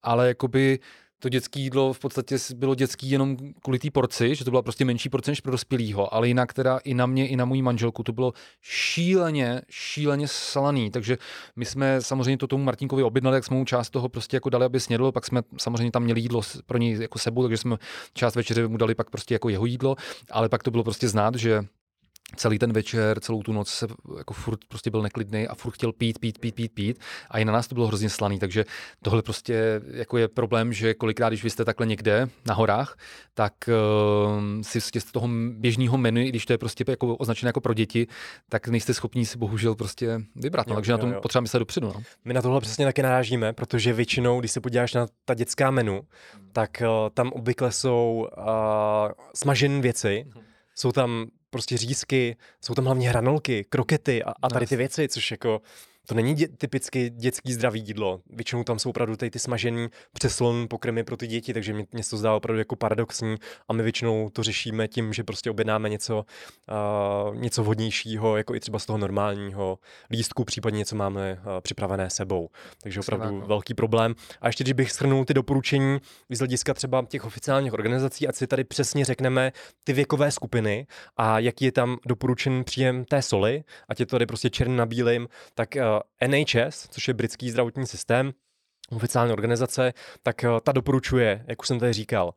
ale jakoby to dětské jídlo v podstatě bylo dětský jenom kvůli té porci, že to byla prostě menší porce než pro dospělého, ale jinak teda i na mě, i na moji manželku to bylo šíleně, šíleně slaný, takže my jsme samozřejmě to tomu Martinkovi objednali, jak jsme mu část toho prostě jako dali, aby snědl, pak jsme samozřejmě tam měli jídlo pro něj jako sebou, takže jsme část večeře mu dali pak prostě jako jeho jídlo, ale pak to bylo prostě znát, že celý ten večer, celou tu noc se jako furt prostě byl neklidný a furt chtěl pít, pít, pít, pít, pít a i na nás to bylo hrozně slaný, takže tohle prostě jako je problém, že kolikrát, když vy jste takhle někde na horách, tak uh, si z toho běžného menu, když to je prostě jako označené jako pro děti, tak nejste schopni si bohužel prostě vybrat, no, jo, takže jo, na tom jo. potřeba myslet dopředu. No. My na tohle přesně taky narážíme, protože většinou, když se podíváš na ta dětská menu, tak uh, tam obvykle jsou uh, smažené věci, mhm. Jsou tam prostě řízky, jsou tam hlavně hranolky, krokety a, a tady ty věci, což jako to není dě- typicky dětský zdravý jídlo. Většinou tam jsou opravdu tady ty smažený přeslon pokrmy pro ty děti, takže mě, mě to zdá opravdu jako paradoxní a my většinou to řešíme tím, že prostě objednáme něco, uh, něco vhodnějšího, jako i třeba z toho normálního lístku, případně něco máme uh, připravené sebou. Takže opravdu Svědáko. velký problém. A ještě, když bych shrnul ty doporučení z hlediska třeba těch oficiálních organizací, ať si tady přesně řekneme ty věkové skupiny a jaký je tam doporučen příjem té soli, ať je to tady prostě černý na bílým, tak uh, NHS, což je britský zdravotní systém, oficiální organizace, tak eh, ta doporučuje, jak už jsem tady říkal,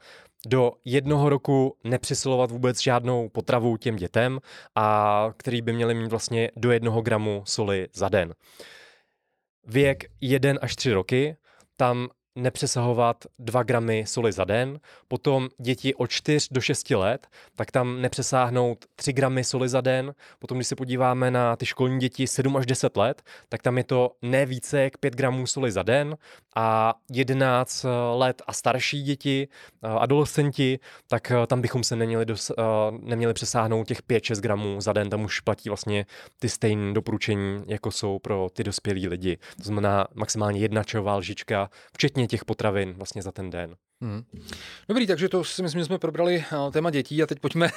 do jednoho roku nepřisilovat vůbec žádnou potravu těm dětem, a který by měli mít vlastně do jednoho gramu soli za den. Věk 1 až 3 roky, tam nepřesahovat 2 gramy soli za den, potom děti od 4 do 6 let, tak tam nepřesáhnout 3 gramy soli za den, potom když se podíváme na ty školní děti 7 až 10 let, tak tam je to ne více jak 5 gramů soli za den a 11 let a starší děti, adolescenti, tak eh, tam bychom se neměli, dos, eh, neměli přesáhnout těch 5-6 gramů za den, tam už platí vlastně ty stejné doporučení, jako jsou pro ty dospělí lidi. To znamená maximálně jedna čajová lžička, včetně těch potravin vlastně za ten den. Hmm. Dobrý, takže to si myslím, že jsme probrali eh, téma dětí a teď pojďme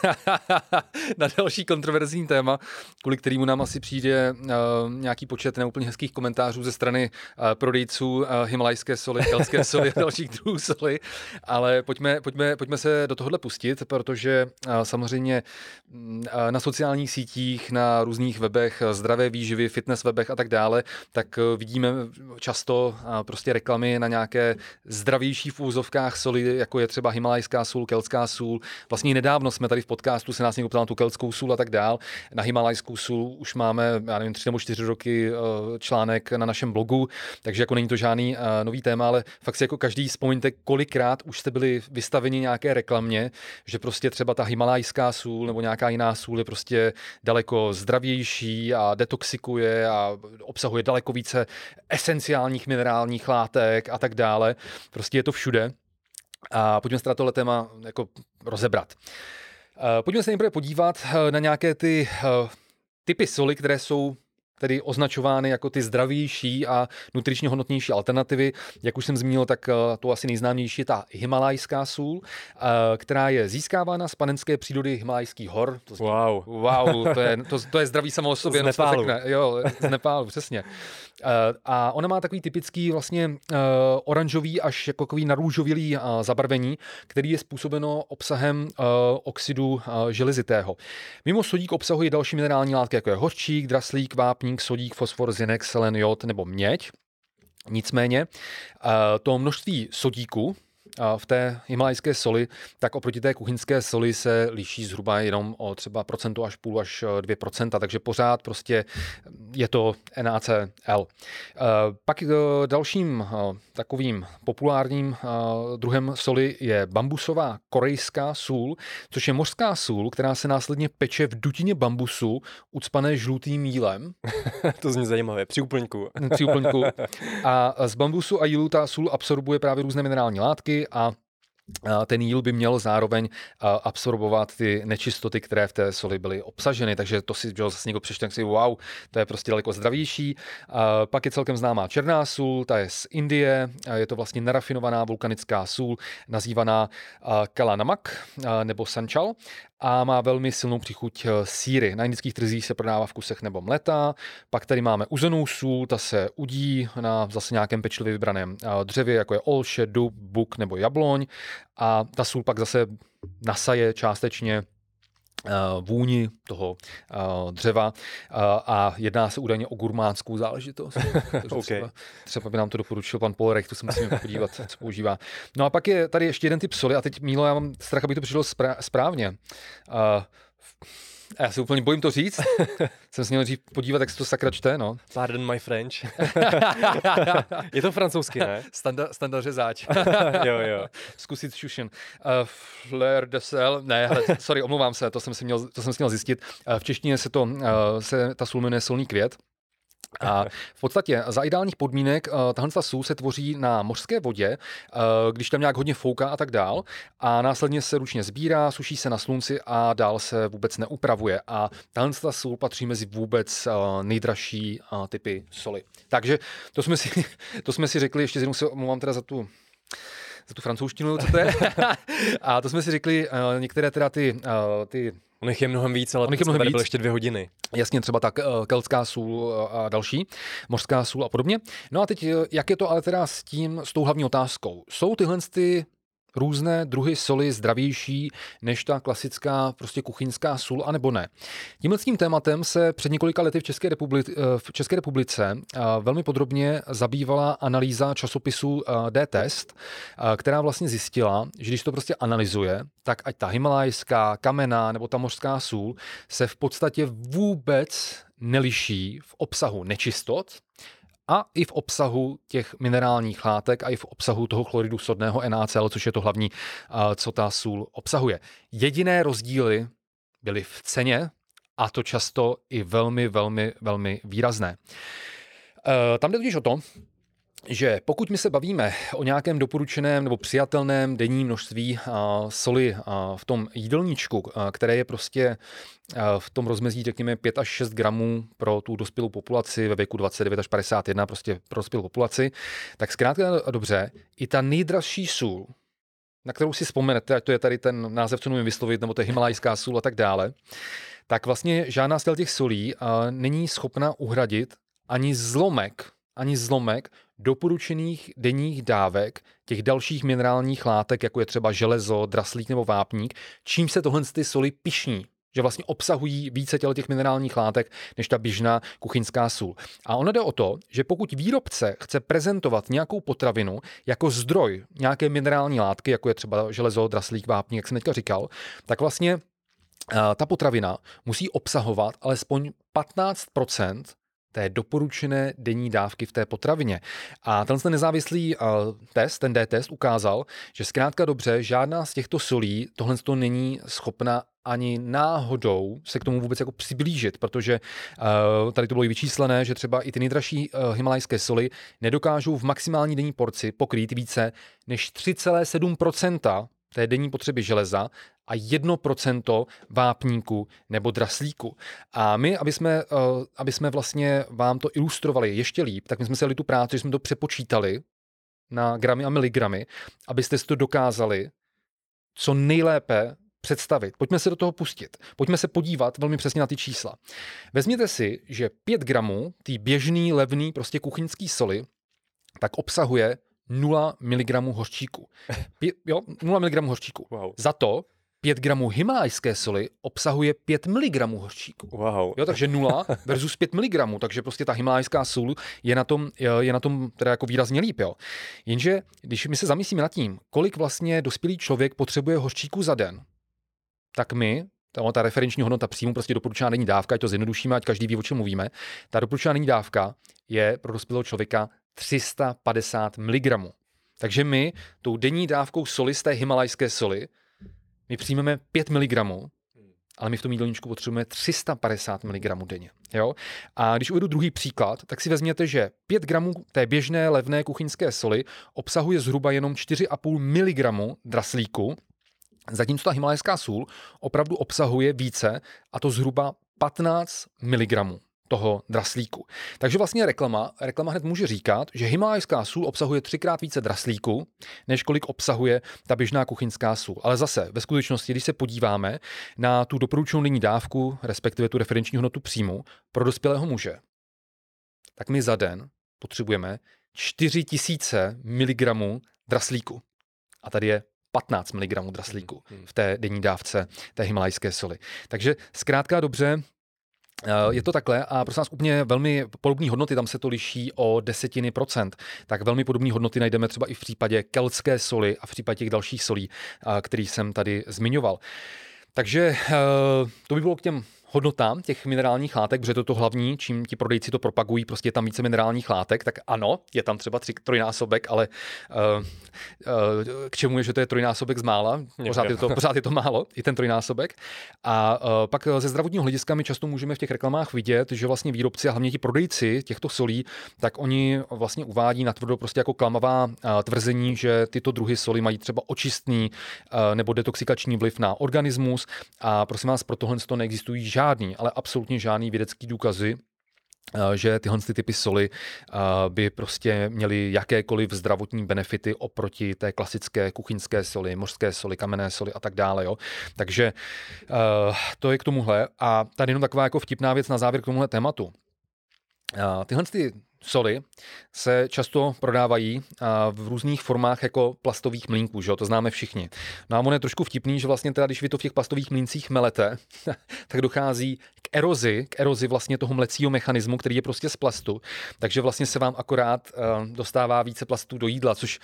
na další kontroverzní téma, kvůli kterému nám asi přijde uh, nějaký počet neúplně hezkých komentářů ze strany uh, prodejců uh, himalajské soli, kelské soli a dalších druhů soli, ale pojďme, pojďme, pojďme se do tohohle pustit, protože samozřejmě uh, na sociálních sítích, na různých webech, zdravé výživy, fitness webech a tak dále, tak vidíme často prostě reklamy na nějaké zdravější v úzovkách soli, jako je třeba himalajská sůl, keltská sůl. Vlastně nedávno jsme tady v podcastu se nás někdo ptal na tu keltskou sůl a tak dál. Na himalajskou sůl už máme, já nevím, tři nebo čtyři roky eh, článek na našem blogu, takže jako není to žádný eh, nový téma, ale fakt si jako každý vzpomeňte, kolikrát už jste byli vystaveni nějaké reklamě, že prostě třeba ta himalajská sůl nebo nějaká jiná sůl je prostě daleko zdravější a detoxikuje a obsahuje daleko více esenciálních minerálních látek a tak dále. Prostě je to všude. A pojďme se na tohle téma jako rozebrat. Eh, pojďme se nejprve podívat eh, na nějaké ty eh, typy soli, které jsou tedy označovány jako ty zdravější a nutričně hodnotnější alternativy. Jak už jsem zmínil, tak to asi nejznámější je ta himalajská sůl, která je získávána z panenské přírody himalajských hor. To, wow. Wow, to je, to, to je zdravý samo o sobě. Z Nepálu. Jo, z Nepálu, přesně. Eh, a ona má takový typický vlastně oranžový až jako takový narůžovělý zabarvení, který je způsobeno obsahem oxidu železitého. Mimo sodík obsahuje další minerální látky, jako je hořčík, draslík, vápník, sodík, fosfor, zinek, selen, jod nebo měď. Nicméně to množství sodíku, v té himalajské soli, tak oproti té kuchyňské soli se liší zhruba jenom o třeba procentu až půl až 2%, eh, takže pořád prostě je to NaCl. Eh, pak eh, dalším takovým populárním druhem soli je bambusová korejská sůl, což je mořská sůl, která se následně peče v dutině bambusu ucpané žlutým jílem. to zní zajímavé, při úplňku. při úplňku. A z bambusu a jílu ta sůl absorbuje právě různé minerální látky, a ten jíl by měl zároveň absorbovat ty nečistoty, které v té soli byly obsaženy, takže to si že zase někdo přečte, si wow, to je prostě daleko zdravější. Pak je celkem známá černá sůl, ta je z Indie, je to vlastně nerafinovaná vulkanická sůl, nazývaná kalanamak nebo sanchal a má velmi silnou příchuť eh, síry. Na indických trzích se prodává v kusech nebo mleta. Pak tady máme uzenou sůl, ta se udí na zase nějakém pečlivě vybraném eh, dřevě, jako je olše, dub, buk nebo jabloň. A ta sůl pak zase nasaje částečně vůni toho dřeva a jedná se údajně o gurmánskou záležitost. okay. třeba, třeba by nám to doporučil pan Polrech, to se musíme podívat, co používá. No a pak je tady ještě jeden typ soli a teď Mílo, já mám strach, aby to přišlo správně. A já se úplně bojím to říct. Jsem si měl říct podívat, jak se to sakra čte, no. Pardon my French. je to francouzsky, ne? Standa, standa řezáč. jo, jo. Zkusit šušen. Uh, fleur de sel. Ne, hele, sorry, omlouvám se, to jsem si měl, to jsem si měl zjistit. Uh, v češtině se to, uh, se ta jmenuje solný květ. A v podstatě za ideálních podmínek uh, tahle sůl se tvoří na mořské vodě, uh, když tam nějak hodně fouká a tak dál. A následně se ručně sbírá, suší se na slunci a dál se vůbec neupravuje. A tahle sůl patří mezi vůbec uh, nejdražší typy soli. Takže to jsme si, to jsme si řekli, ještě jednou se omlouvám teda za tu za tu francouzštinu, co to je. a to jsme si řekli, uh, některé teda ty, uh, ty On jich je mnohem víc, ale on je mnohem víc. byl ještě dvě hodiny. Jasně, třeba tak keltská sůl a další, mořská sůl a podobně. No a teď, jak je to ale teda s tím, s tou hlavní otázkou? Jsou tyhle ty různé druhy soli zdravější než ta klasická prostě kuchyňská sůl, anebo ne. Tímhle tím tématem se před několika lety v České, republice, v České republice velmi podrobně zabývala analýza časopisu D-Test, která vlastně zjistila, že když to prostě analyzuje, tak ať ta himalajská, kamená nebo ta mořská sůl se v podstatě vůbec neliší v obsahu nečistot, a i v obsahu těch minerálních látek a i v obsahu toho chloridu sodného NaCl, což je to hlavní, co ta sůl obsahuje. Jediné rozdíly byly v ceně a to často i velmi, velmi, velmi výrazné. E, tam jde totiž o to, že pokud my se bavíme o nějakém doporučeném nebo přijatelném denní množství soli v tom jídelníčku, které je prostě v tom rozmezí, řekněme, 5 až 6 gramů pro tu dospělou populaci ve věku 29 až 51, prostě pro dospělou populaci, tak zkrátka dobře, i ta nejdražší sůl, na kterou si vzpomenete, ať to je tady ten název, co nevím vyslovit, nebo to je himalajská sůl a tak dále, tak vlastně žádná z těch solí není schopna uhradit ani zlomek ani zlomek doporučených denních dávek těch dalších minerálních látek, jako je třeba železo, draslík nebo vápník, čím se tohle ty soli pišní že vlastně obsahují více těle těch minerálních látek než ta běžná kuchyňská sůl. A ono jde o to, že pokud výrobce chce prezentovat nějakou potravinu jako zdroj nějaké minerální látky, jako je třeba železo, draslík, vápník, jak jsem teďka říkal, tak vlastně eh, ta potravina musí obsahovat alespoň 15 té doporučené denní dávky v té potravině. A ten nezávislý uh, test, ten D-test, ukázal, že zkrátka dobře, žádná z těchto solí tohle to není schopna ani náhodou se k tomu vůbec jako přiblížit, protože uh, tady to bylo i vyčíslené, že třeba i ty nejdražší uh, himalajské soli nedokážou v maximální denní porci pokrýt více než 3,7% té denní potřeby železa a 1% vápníku nebo draslíku. A my, aby jsme, uh, aby jsme vlastně vám to ilustrovali ještě líp, tak my jsme si tu práci, že jsme to přepočítali na gramy a miligramy, abyste si to dokázali co nejlépe představit. Pojďme se do toho pustit. Pojďme se podívat velmi přesně na ty čísla. Vezměte si, že 5 gramů tý běžný, levný, prostě kuchyňský soli, tak obsahuje 0 mg hořčíku. Pě, jo, 0 mg hořčíku. Wow. Za to 5 gramů himalajské soli obsahuje 5 mg hořčíku. Wow. Jo, takže 0 versus 5 mg, takže prostě ta himalajská sůl je na tom, je na tom teda jako výrazně líp. Jo. Jenže když my se zamyslíme nad tím, kolik vlastně dospělý člověk potřebuje hořčíku za den, tak my, ta, ta referenční hodnota příjmu, prostě doporučená není dávka, ať to zjednodušíme, ať každý ví, o čem mluvíme. Ta doporučená není dávka je pro dospělého člověka 350 mg. Takže my tou denní dávkou soli z té himalajské soli, my přijmeme 5 mg, ale my v tom jídelníčku potřebujeme 350 mg denně. Jo? A když uvedu druhý příklad, tak si vezměte, že 5 gramů té běžné levné kuchyňské soli obsahuje zhruba jenom 4,5 mg draslíku, zatímco ta himalajská sůl opravdu obsahuje více, a to zhruba 15 mg toho draslíku. Takže vlastně reklama, reklama hned může říkat, že himalajská sůl obsahuje třikrát více draslíku, než kolik obsahuje ta běžná kuchyňská sůl. Ale zase, ve skutečnosti, když se podíváme na tu doporučenou denní dávku, respektive tu referenční hodnotu příjmu pro dospělého muže, tak my za den potřebujeme 4000 mg draslíku. A tady je 15 mg draslíku hmm, hmm. v té denní dávce té himalajské soli. Takže zkrátka dobře, je to takhle a prosím vás úplně velmi podobné hodnoty, tam se to liší o desetiny procent. Tak velmi podobné hodnoty najdeme třeba i v případě keltské soli a v případě těch dalších solí, eh, který jsem tady zmiňoval. Takže eh, to by bylo k těm hodnotám těch minerálních látek, protože to je to hlavní, čím ti prodejci to propagují, prostě je tam více minerálních látek, tak ano, je tam třeba tři, trojnásobek, ale uh, uh, k čemu je, že to je trojnásobek z mála, pořád je, to, pořád je to málo, i ten trojnásobek. A uh, pak ze zdravotního hlediska my často můžeme v těch reklamách vidět, že vlastně výrobci a hlavně ti prodejci těchto solí, tak oni vlastně uvádí na tvrdo prostě jako klamavá uh, tvrzení, že tyto druhy soli mají třeba očistný uh, nebo detoxikační vliv na organismus. A prosím vás, pro tohle to neexistují žádný, ale absolutně žádný vědecký důkazy, eh, že tyhle ty typy soli eh, by prostě měly jakékoliv zdravotní benefity oproti té klasické kuchyňské soli, mořské soli, kamenné soli a tak dále. Jo. Takže eh, to je k tomuhle. A tady jenom taková jako vtipná věc na závěr k tomuhle tématu. Tyhle ty soli se často prodávají v různých formách jako plastových mlínků, že jo? to známe všichni. No a on je trošku vtipný, že vlastně teda, když vy to v těch plastových mlíncích melete, tak dochází k erozi, k erozi vlastně toho mlecího mechanismu, který je prostě z plastu, takže vlastně se vám akorát dostává více plastů do jídla, což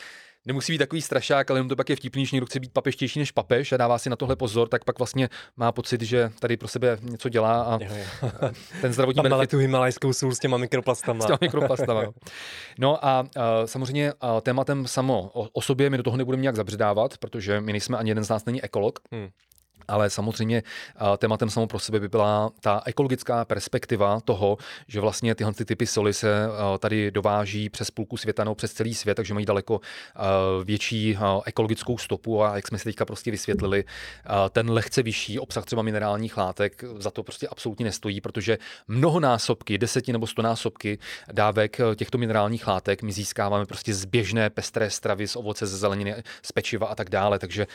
nemusí být takový strašák, ale jenom to pak je vtipný, že někdo chce být papeštější než papež a dává si na tohle pozor, tak pak vlastně má pocit, že tady pro sebe něco dělá a jo, jo. ten zdravotní Tam benefit... tu himalajskou sůl s těma mikroplastama. S těma mikroplastama, no. no a uh, samozřejmě uh, tématem samo o, o sobě my do toho nebudeme nějak zabředávat, protože my nejsme ani jeden z nás není ekolog. Hmm. Ale samozřejmě tématem samo pro sebe by byla ta ekologická perspektiva toho, že vlastně tyhle ty typy soli se tady dováží přes půlku světa nebo přes celý svět, takže mají daleko větší ekologickou stopu a jak jsme si teďka prostě vysvětlili, ten lehce vyšší obsah třeba minerálních látek za to prostě absolutně nestojí, protože mnohonásobky, deseti nebo stonásobky dávek těchto minerálních látek my získáváme prostě z běžné pestré stravy, z ovoce, ze zeleniny, z pečiva a tak dále. Takže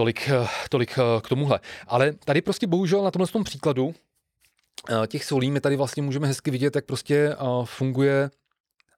Tolik, eh, tolik eh, k tomuhle. Ale tady prostě bohužel na tomhle tom příkladu eh, těch solí my tady vlastně můžeme hezky vidět, jak prostě funguje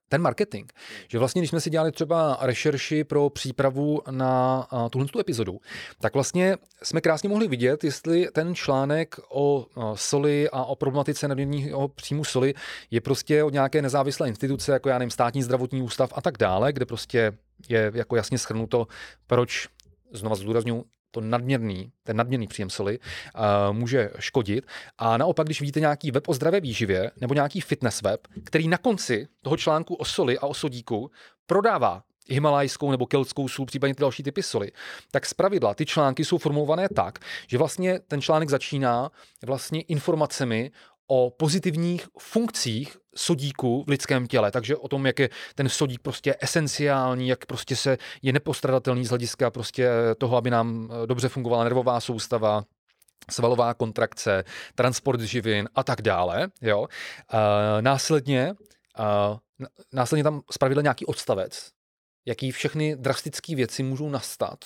ten marketing. Že vlastně, když jsme si dělali třeba rešerši pro přípravu na tuhle tu epizodu, tak vlastně jsme krásně mohli vidět, jestli ten článek o soli a o problematice nadměrného příjmu soli je prostě od nějaké nezávislé instituce, jako já nevím, státní zdravotní ústav a tak dále, kde prostě je jako jasně schrnuto, proč znova zdůraznuju, to nadměrný, ten nadměrný příjem soli uh, může škodit. A naopak, když vidíte nějaký web o zdravé výživě nebo nějaký fitness web, který na konci toho článku o soli a o sodíku prodává himalajskou nebo keltskou sůl, případně ty další typy soli, tak zpravidla ty články jsou formulované tak, že vlastně ten článek začíná vlastně informacemi o pozitivních funkcích sodíku v lidském těle, takže o tom, jak je ten sodík prostě esenciální, jak prostě se je nepostradatelný z hlediska prostě toho, aby nám eh, dobře fungovala nervová soustava, svalová kontrakce, transport živin a tak dále. Jo. Uh, následně, uh, následně tam zpravidla nějaký odstavec, jaký všechny drastické věci můžou nastat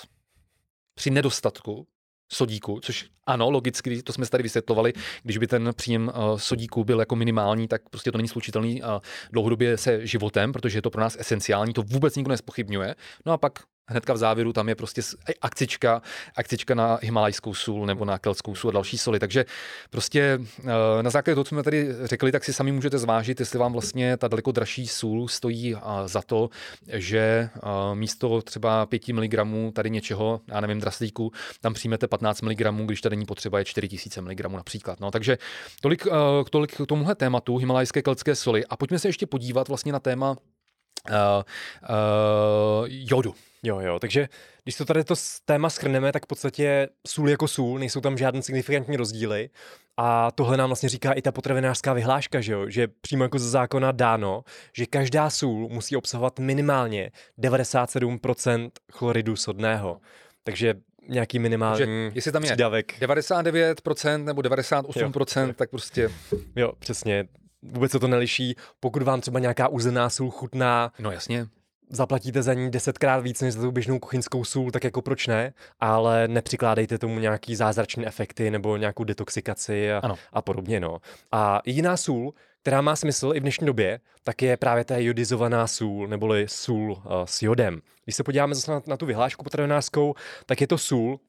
při nedostatku sodíku, což ano, logicky, to jsme tady vysvětlovali, když by ten příjem uh, sodíku byl jako minimální, tak prostě to není slučitelný uh, dlouhodobě se životem, protože je to pro nás esenciální, to vůbec nikdo nespochybňuje. No a pak hnedka v závěru tam je prostě akcička, akcička na himalajskou sůl nebo na keltskou sůl a další soli. Takže prostě eh, na základě toho, co jsme tady řekli, tak si sami můžete zvážit, jestli vám vlastně ta daleko dražší sůl stojí za to, že eh, místo třeba 5 mg tady něčeho, já nevím, draslíku, tam přijmete 15 mg, když tady není potřeba je 4000 mg například. No, takže tolik, eh, tolik k tomuhle tématu himalajské keltské soli. A pojďme se ještě podívat vlastně na téma uh, uh, jodu. Jo, jo, takže když to tady to téma schrneme, tak v podstatě sůl jako sůl, nejsou tam žádné signifikantní rozdíly. A tohle nám vlastně říká i ta potravinářská vyhláška, že, jo? že přímo jako ze zákona dáno, že každá sůl musí obsahovat minimálně 97% chloridu sodného. Takže nějaký minimální Takže jestli tam je přidavek. 99% nebo 98%, jo. tak prostě... Jo, přesně. Vůbec se to neliší. Pokud vám třeba nějaká uzená sůl chutná, no jasně zaplatíte za ní desetkrát víc než za tu běžnou kuchyňskou sůl, tak jako proč ne, ale nepřikládejte tomu nějaký zázračný efekty nebo nějakou detoxikaci a, a podobně. No. A jediná sůl, která má smysl i v dnešní době, tak je právě ta jodizovaná sůl, neboli sůl uh, s jodem. Když se podíváme zase na, na tu vyhlášku potravinářskou, tak je to sůl,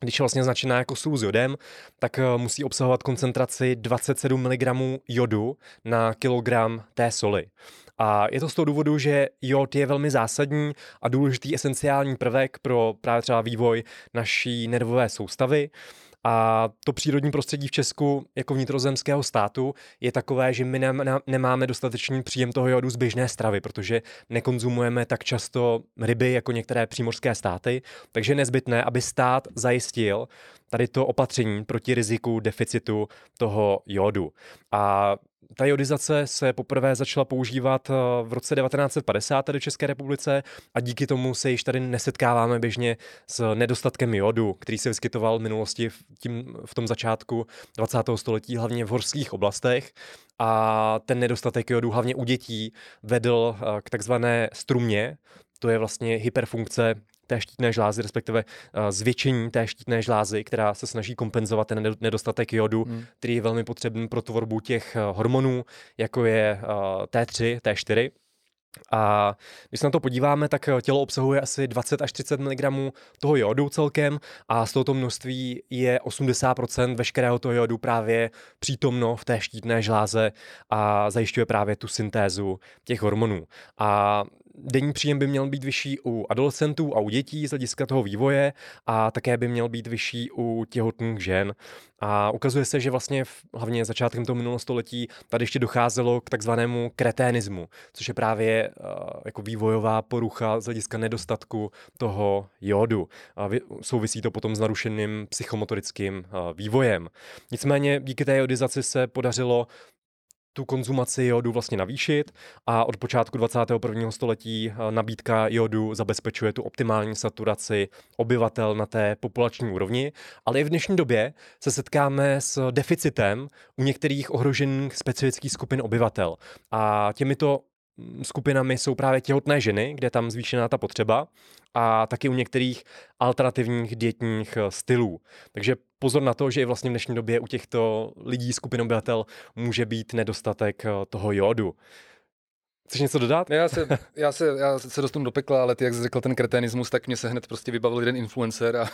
když je vlastně značená jako sůl s jodem, tak uh, musí obsahovat koncentraci 27 mg jodu na kilogram té soli. A je to z toho důvodu, že jod je velmi zásadní a důležitý esenciální prvek pro právě třeba vývoj naší nervové soustavy. A to přírodní prostředí v Česku jako vnitrozemského státu je takové, že my nemáme dostatečný příjem toho jodu z běžné stravy, protože nekonzumujeme tak často ryby jako některé přímořské státy, takže je nezbytné, aby stát zajistil tady to opatření proti riziku deficitu toho jodu. A ta jodizace se poprvé začala používat eh, v roce 1950 tady v České republice a díky tomu se již tady nesetkáváme běžně s nedostatkem jodu, který se vyskytoval v minulosti v, tím, v tom začátku 20. století, hlavně v horských oblastech. A ten nedostatek jodu hlavně u dětí vedl eh, k takzvané strumě, to je vlastně hyperfunkce té štítné žlázy, respektive uh, zvětšení té štítné žlázy, která se snaží kompenzovat ten nedostatek jodu, hmm. který je velmi potřebný pro tvorbu těch uh, hormonů, jako je uh, T3, T4. A když se na to podíváme, tak tělo obsahuje asi 20 až 30 mg toho jodu celkem a z tohoto množství je 80% veškerého toho jodu právě přítomno v té štítné žláze a zajišťuje právě tu syntézu těch hormonů. A denní příjem by měl být vyšší u adolescentů a u dětí z hlediska toho vývoje a také by měl být vyšší u těhotných žen. A ukazuje se, že vlastně v, hlavně začátkem toho minulého století tady ještě docházelo k takzvanému kreténismu, což je právě uh, jako vývojová porucha z hlediska nedostatku toho jodu. A vy, souvisí to potom s narušeným psychomotorickým uh, vývojem. Nicméně díky té jodizaci se podařilo tu konzumaci jodu vlastně navýšit a od počátku 21. století eh, nabídka jodu zabezpečuje tu optimální saturaci obyvatel na té populační úrovni, ale i v dnešní době se setkáme s deficitem u některých ohrožených specifických skupin obyvatel. A těmito skupinami jsou právě těhotné ženy, kde je tam zvýšená ta potřeba a taky u některých alternativních dietních eh, stylů. Takže pozor na to, že i vlastně v dnešní době u těchto lidí, skupin obyvatel, může být nedostatek eh, toho jodu. Chceš něco dodat? Já se, já se, já se dostanu do pekla, ale ty, jak jsi řekl ten kreténismus, tak mě se hned prostě vybavil jeden influencer a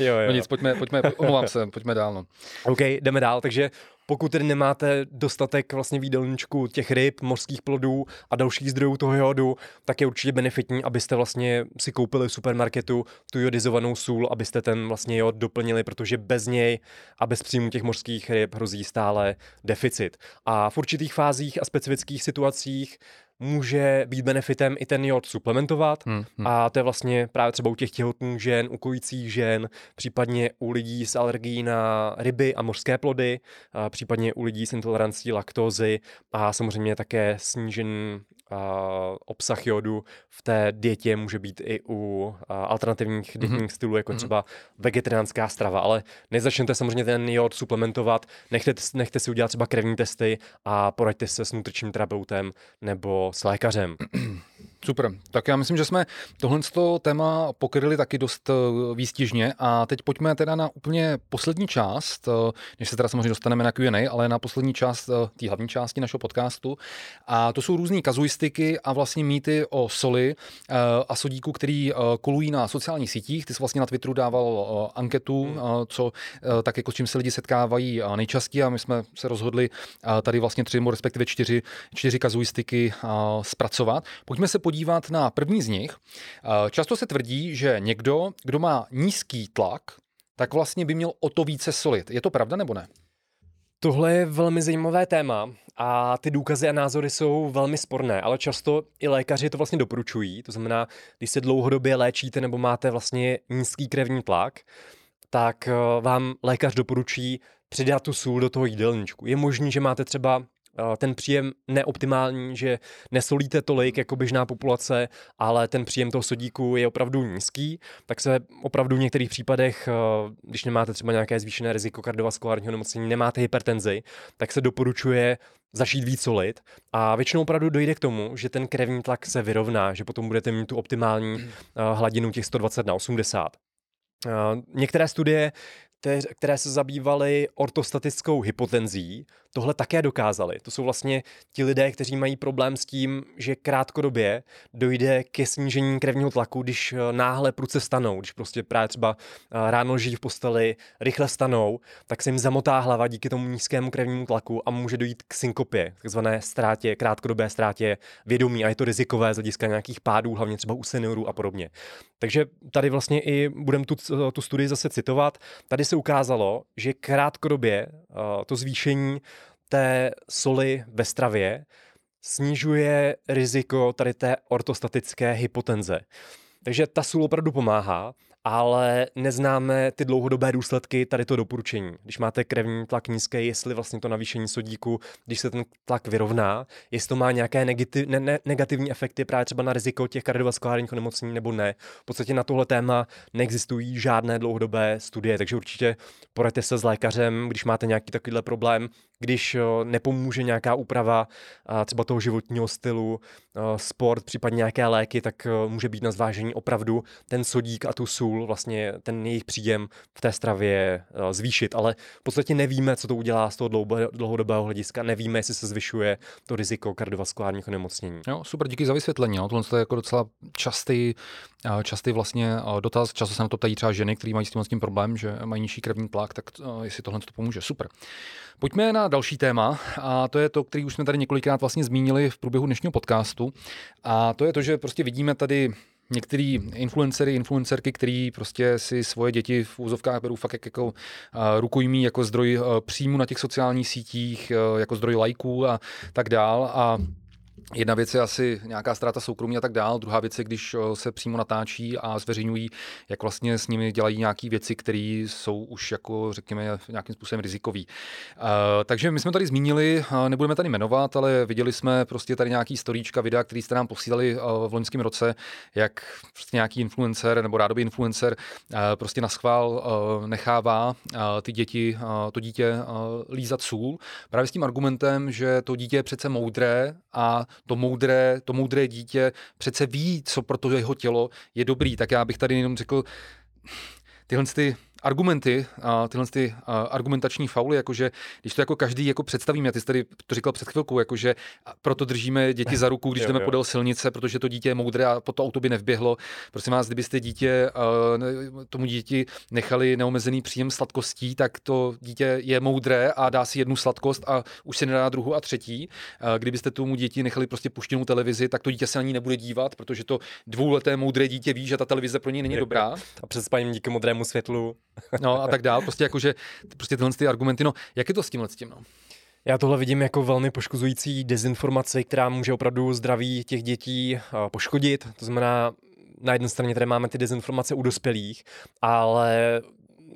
jo, jo. no nic, pojďme, pojďme, omlouvám se, pojďme dál. No. OK, jdeme dál, takže pokud tedy nemáte dostatek vlastně výdelníčku těch ryb, mořských plodů a dalších zdrojů toho jodu, tak je určitě benefitní, abyste vlastně si koupili v supermarketu tu jodizovanou sůl, abyste ten vlastně jod doplnili, protože bez něj a bez příjmu těch mořských ryb hrozí stále deficit. A v určitých fázích a specifických situacích může být benefitem i ten jod suplementovat hmm, hmm. a to je vlastně právě třeba u těch těhotných žen, u kojících žen, případně u lidí s alergií na ryby a mořské plody, a případně u lidí s intolerancí laktózy a samozřejmě také snížený obsah jodu v té dietě může být i u alternativních mhm. dietních mm-hmm. stylů, jako mm-hmm. třeba vegetariánská strava, ale nezačněte samozřejmě ten jod suplementovat, nechte, nechte si udělat třeba krevní testy a poraďte se s nutričním terapeutem nebo s lékařem. Super. Tak já myslím, že jsme tohle téma pokryli taky dost eh, výstižně a teď pojďme teda na úplně poslední část, eh, než se teda samozřejmě dostaneme na Q&A, ale na poslední část eh, té hlavní části našeho podcastu. A to jsou různé kazuistiky a vlastně mýty o soli a sodíku, který kolují na sociálních sítích. Ty jsi vlastně na Twitteru dával anketu, hmm. co tak jako s čím se lidi setkávají nejčastěji a my jsme se rozhodli tady vlastně tři, respektive čtyři, čtyři kazuistiky zpracovat. Pojďme se podívat na první z nich. Eh, často se tvrdí, že někdo, kdo má nízký tlak, tak vlastně by měl o to více solit. Je to pravda nebo ne? Tohle je velmi zajímavé téma a ty důkazy a názory jsou velmi sporné, ale často i lékaři to vlastně doporučují. To znamená, když se dlouhodobě léčíte nebo máte vlastně nízký krevní tlak, tak eh, vám lékař doporučí přidat tu sůl do toho jídelníčku. Je možný, že máte třeba ten příjem neoptimální, že nesolíte tolik jako běžná populace, ale ten příjem toho sodíku je opravdu nízký, tak se opravdu v některých případech, když nemáte třeba nějaké zvýšené riziko kardiovaskulárního nemocnění, nemáte hypertenzi, tak se doporučuje začít víc solit a většinou opravdu dojde k tomu, že ten krevní tlak se vyrovná, že potom budete mít tu optimální hladinu těch 120 na 80. Některé studie které se zabývaly ortostatickou hypotenzí, tohle také dokázali. To jsou vlastně ti lidé, kteří mají problém s tím, že krátkodobě dojde ke snížení krevního tlaku, když eh, náhle pruce stanou, když prostě právě třeba eh, ráno žijí v posteli, rychle stanou, tak se jim zamotá hlava díky tomu nízkému krevnímu tlaku a může dojít k synkopě, takzvané ztrátě, krátkodobé ztrátě vědomí a je to rizikové z hlediska nějakých pádů, hlavně třeba u seniorů a podobně. Takže tady vlastně i budeme tu, tu studii zase citovat. Tady se ukázalo, že krátkodobě to zvýšení té soli ve stravě snižuje riziko tady té ortostatické hypotenze. Takže ta sůl opravdu pomáhá ale neznáme ty dlouhodobé důsledky tady to doporučení. Když máte krevní tlak nízký, jestli vlastně to navýšení sodíku, když se ten tlak vyrovná, jestli to má nějaké negativ, ne, ne, negativní efekty právě třeba na riziko těch kardiovaskulárních onemocnění nebo ne. V podstatě na tohle téma neexistují žádné dlouhodobé studie, takže určitě poraďte se s lékařem, když máte nějaký takovýhle problém, když nepomůže nějaká úprava třeba toho životního stylu, sport, případně nějaké léky, tak může být na zvážení opravdu ten sodík a tu sůl, vlastně ten jejich příjem v té stravě zvýšit, ale v podstatě nevíme, co to udělá z toho dlouhodobého hlediska, nevíme, jestli se zvyšuje to riziko kardiovaskulárních onemocnění. Jo, super, díky za vysvětlení. No. Tohle je jako docela častý, častý vlastně dotaz. Často se na to ptají třeba ženy, které mají s tím, s tím problém, že mají nižší krevní tlak, tak jestli tohle to pomůže. Super. Pojďme na další téma a to je to, který už jsme tady několikrát vlastně zmínili v průběhu dnešního podcastu. A to je to, že prostě vidíme tady některý influencery, influencerky, který prostě si svoje děti v úzovkách berou fakt jako uh, rukojmí, jako zdroj příjmu na těch sociálních sítích, jako zdroj lajků a tak dál. A Jedna věc je asi nějaká ztráta soukromí a tak dál, druhá věc je, když eh, se přímo natáčí a zveřejňují, jak vlastně s nimi dělají nějaké věci, které jsou už jako, řekněme, nějakým způsobem rizikový. Uh, takže my jsme tady zmínili, uh, nebudeme tady jmenovat, ale viděli jsme prostě tady nějaký storíčka, videa, které jste nám posílali v loňském roce, jak prostě nějaký influencer nebo rádoby influencer uh, prostě na schvál uh, nechává ty děti, to dítě lízat sůl, právě s tím argumentem, že to dítě je přece moudré a to moudré, to moudré dítě přece ví, co pro to jeho tělo je dobrý. Tak já bych tady jenom řekl, tyhle ty argumenty, a tyhle ty a, argumentační fauly, jakože když to jako každý jako představíme, ty jsi tady to říkal před chvilkou, jakože proto držíme děti za ruku, když jo, jdeme jo. podél silnice, protože to dítě je moudré a po to auto by nevběhlo. Prosím vás, kdybyste dítě, tomu díti nechali neomezený příjem sladkostí, tak to dítě je moudré a dá si jednu sladkost a už se nedá druhou a třetí. Kdybyste tomu děti nechali prostě puštěnou televizi, tak to dítě se na ní nebude dívat, protože to dvouleté moudré dítě ví, že ta televize pro něj není dobrá. A před spaním díky modrému světlu no a tak dál. Prostě jakože, prostě tyhle ty argumenty, no, jak je to s tímhle s tím, no? Já tohle vidím jako velmi poškozující dezinformaci, která může opravdu zdraví těch dětí poškodit. To znamená, na jedné straně tady máme ty dezinformace u dospělých, ale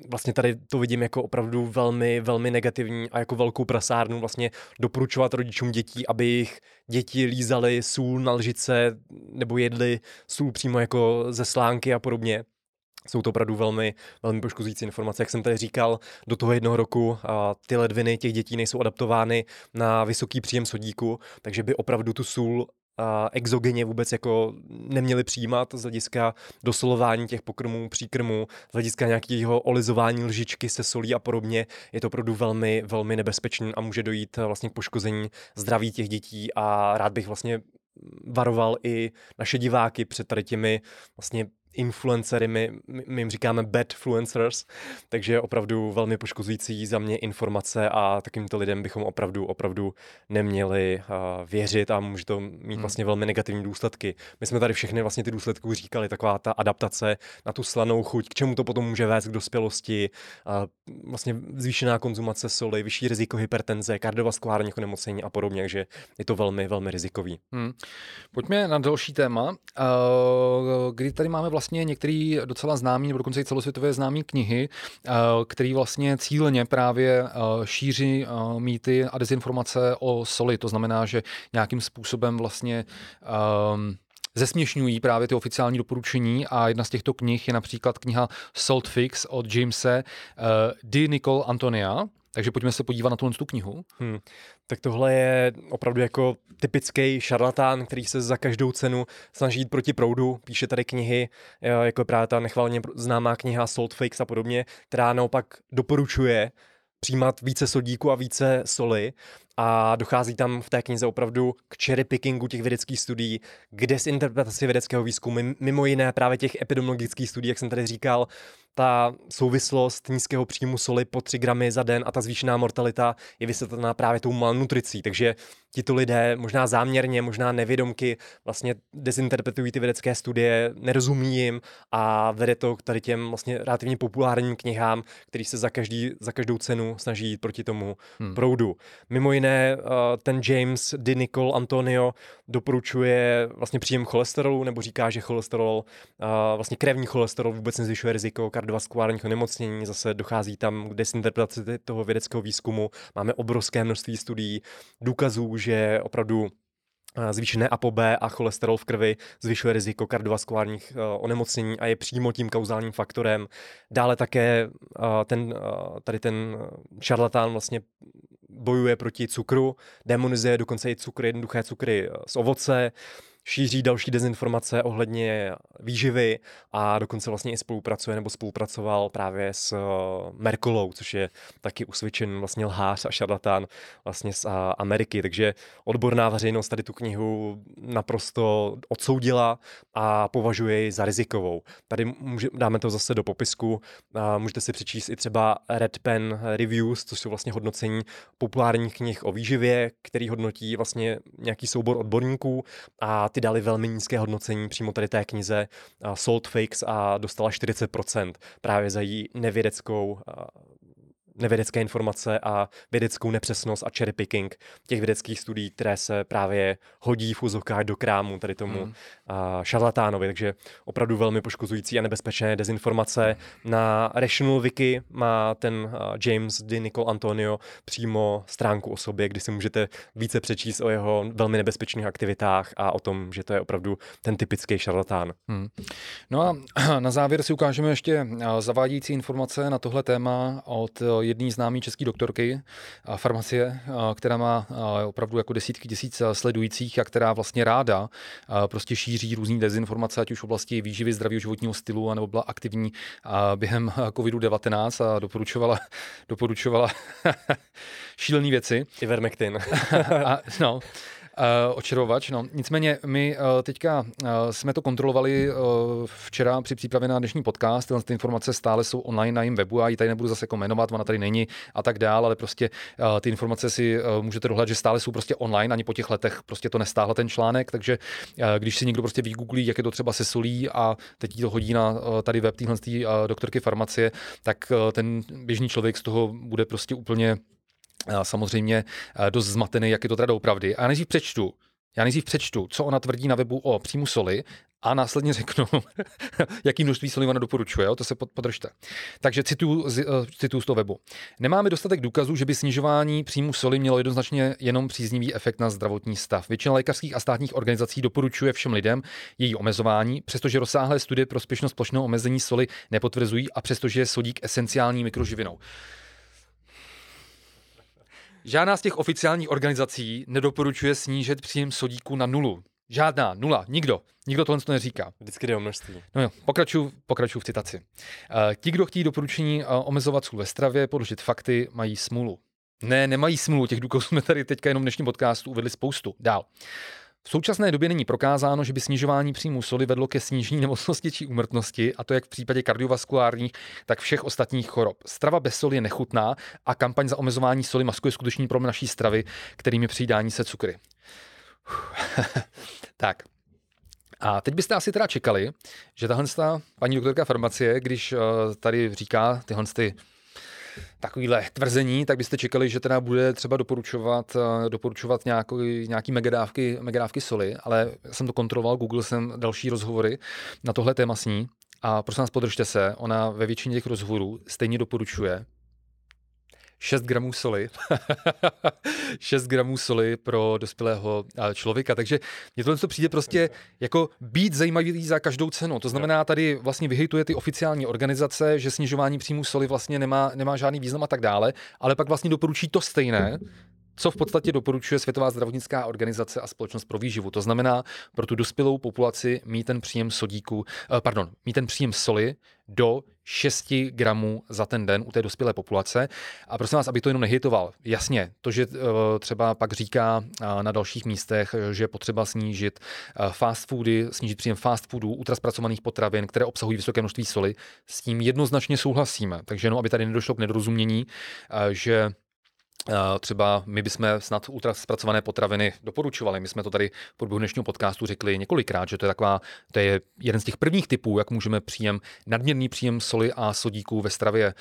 vlastně tady to vidím jako opravdu velmi, velmi negativní a jako velkou prasárnu vlastně doporučovat rodičům dětí, aby jejich děti lízali sůl na lžice nebo jedli sůl přímo jako ze slánky a podobně. Jsou to opravdu velmi, velmi poškozující informace. Jak jsem tady říkal, do toho jednoho roku a ty ledviny těch dětí nejsou adaptovány na vysoký příjem sodíku, takže by opravdu tu sůl a exogeně vůbec jako neměli přijímat z hlediska dosolování těch pokrmů, příkrmů, z hlediska nějakého olizování lžičky se solí a podobně. Je to opravdu velmi, velmi nebezpečný a může dojít vlastně k poškození zdraví těch dětí a rád bych vlastně varoval i naše diváky před tady těmi vlastně influencery, my, my jim říkáme bad influencers, takže opravdu velmi poškozující za mě informace a takýmto lidem bychom opravdu, opravdu neměli uh, věřit a může to mít hmm. vlastně velmi negativní důsledky. My jsme tady všechny vlastně ty důsledky říkali, taková ta adaptace na tu slanou chuť, k čemu to potom může vést k dospělosti, uh, vlastně zvýšená konzumace soli, vyšší riziko hypertenze, kardiovaskulárních onemocnění a podobně, takže je to velmi, velmi rizikový. Hmm. Pojďme na další téma, uh, kdy tady máme vlastně vlastně některé docela známé, nebo dokonce i celosvětové známé knihy, eh, které vlastně cíleně právě eh, šíří eh, mýty a dezinformace o soli. To znamená, že nějakým způsobem vlastně um, zesměšňují právě ty oficiální doporučení a jedna z těchto knih je například kniha Salt Fix od Jamese uh, D. Nicole Antonia, takže pojďme se podívat na tuhle tu knihu. Hmm. Tak tohle je opravdu jako typický šarlatán, který se za každou cenu snaží jít proti proudu, píše tady knihy, jako právě ta nechvalně známá kniha Salt Fakes a podobně, která naopak doporučuje přijímat více sodíku a více soli a dochází tam v té knize opravdu k cherry pickingu těch vědeckých studií, k desinterpretaci vědeckého výzkumu, mimo jiné právě těch epidemiologických studií, jak jsem tady říkal, ta souvislost nízkého příjmu soli po 3 gramy za den a ta zvýšená mortalita je vysvětlená právě tou malnutricí. Takže tito lidé možná záměrně, možná nevědomky vlastně dezinterpretují ty vědecké studie, nerozumí jim a vede to k tady těm vlastně relativně populárním knihám, který se za, každý, za každou cenu snaží jít proti tomu hmm. proudu. Mimo jiné, uh, ten James D. Nicole Antonio doporučuje vlastně příjem cholesterolu, nebo říká, že cholesterol, uh, vlastně krevní cholesterol vůbec nezvyšuje riziko kardiovaskulárních onemocnění, zase dochází tam k desinterpretaci toho vědeckého výzkumu. Máme obrovské množství studií, důkazů, že opravdu eh, zvýšené ApoB a cholesterol v krvi zvyšuje riziko kardiovaskulárních uh, onemocnění a je přímo tím kauzálním faktorem. Dále také uh, ten, tady ten šarlatán vlastně bojuje proti cukru, demonizuje dokonce i cukry, jednoduché cukry z ovoce, šíří další dezinformace ohledně výživy a dokonce vlastně i spolupracuje nebo spolupracoval právě s eh, Merkolou, což je taky usvědčen vlastně lhář a šarlatán vlastně z Ameriky. Takže odborná veřejnost tady tu knihu naprosto odsoudila a považuje ji za rizikovou. Tady může, dáme to zase do popisku. A můžete si přečíst i třeba Red Pen Reviews, což jsou vlastně hodnocení populárních knih o výživě, který hodnotí vlastně nějaký soubor odborníků a ty dali velmi nízké hodnocení přímo tady té knize Salt Fakes a dostala 40% právě za její nevědeckou nevědecké informace a vědeckou nepřesnost a cherry picking těch vědeckých studií, které se právě hodí v úzovkách do krámu tady tomu hmm. šarlatánovi, takže opravdu velmi poškozující a nebezpečné dezinformace. Na Rational Wiki má ten James D. Nicole Antonio přímo stránku o sobě, kdy si můžete více přečíst o jeho velmi nebezpečných aktivitách a o tom, že to je opravdu ten typický šarlatán. Hmm. No a na závěr si ukážeme ještě zavádějící informace na tohle téma od jedné známé české doktorky farmacie, která má opravdu jako desítky tisíc sledujících a která vlastně ráda prostě šíří různé dezinformace, ať už v oblasti výživy, zdravého životního stylu, nebo byla aktivní během COVID-19 a doporučovala, doporučovala šílené věci. Ivermectin. a, no, Uh, očarovač, no. Nicméně my uh, teďka uh, jsme to kontrolovali uh, včera při přípravě na dnešní podcast. Tyhle ty informace stále jsou online na jejím webu, já ji tady nebudu zase komentovat, ona tady není a tak dál, ale prostě uh, ty informace si uh, můžete dohledat, že stále jsou prostě online, ani po těch letech prostě to nestáhlo ten článek, takže uh, když si někdo prostě vygooglí, jak je to třeba se solí a teď to hodí na uh, tady web téhle uh, doktorky farmacie, tak uh, ten běžný člověk z toho bude prostě úplně samozřejmě dost zmatený, jak je to teda doopravdy. A nejdřív přečtu, já nejdřív přečtu, co ona tvrdí na webu o příjmu soli a následně řeknu, jaký množství soli ona doporučuje, jo? to se podržte. Takže cituju z, cituju z toho webu. Nemáme dostatek důkazů, že by snižování příjmu soli mělo jednoznačně jenom příznivý efekt na zdravotní stav. Většina lékařských a státních organizací doporučuje všem lidem její omezování, přestože rozsáhlé studie pro spěšnost plošného omezení soli nepotvrzují a přestože je sodík esenciální mikroživinou. Žádná z těch oficiálních organizací nedoporučuje snížit příjem sodíku na nulu. Žádná, nula, nikdo. Nikdo tohle to neříká. Vždycky jde o množství. No jo, pokračuju, pokračuju v citaci. Uh, ti, kdo chtějí doporučení uh, omezovat sůl ve stravě, podložit fakty, mají smůlu. Ne, nemají smůlu, těch důkazů jsme tady teďka jenom v dnešním podcastu uvedli spoustu. Dál. V současné době není prokázáno, že by snižování příjmu soli vedlo ke snížení nemocnosti či úmrtnosti, a to jak v případě kardiovaskulárních, tak všech ostatních chorob. Strava bez soli je nechutná a kampaň za omezování soli maskuje skutečný problém naší stravy, kterými přijdání se cukry. tak. A teď byste asi teda čekali, že tahle paní doktorka farmacie, když uh, tady říká tyhle ty takovýhle tvrzení, tak byste čekali, že teda bude třeba doporučovat, eh, doporučovat nějaký, nějaký megadávky, megadávky soli, ale jsem to kontroloval, Google jsem další rozhovory na tohle téma s ní. A prosím vás podržte se, ona ve většině těch rozhovorů stejně doporučuje 6 gramů soli. 6 gramů soli pro dospělého člověka. Takže mně tohle přijde prostě jako být zajímavý za každou cenu. To znamená, tady vlastně vyhejtuje ty oficiální organizace, že snižování příjmu soli vlastně nemá, nemá žádný význam a tak dále, ale pak vlastně doporučí to stejné, co v podstatě doporučuje Světová zdravotnická organizace a společnost pro výživu. To znamená, pro tu dospělou populaci mít ten příjem sodíku, eh, pardon, mít ten příjem soli do 6 gramů za ten den u té dospělé populace. A prosím vás, aby to jenom nehitoval. Jasně, to, že eh, třeba pak říká eh, na dalších místech, že je potřeba snížit fast foody, snížit příjem fast foodů, ultraspracovaných potravin, které obsahují vysoké množství soli, s tím jednoznačně souhlasíme. Takže jenom, aby tady nedošlo k nedorozumění, že Třeba my bychom snad ultra zpracované potraviny doporučovali. My jsme to tady v průběhu dnešního podcastu řekli několikrát, že to je taková, to je jeden z těch prvních typů, jak můžeme příjem, nadměrný příjem soli a sodíků ve stravě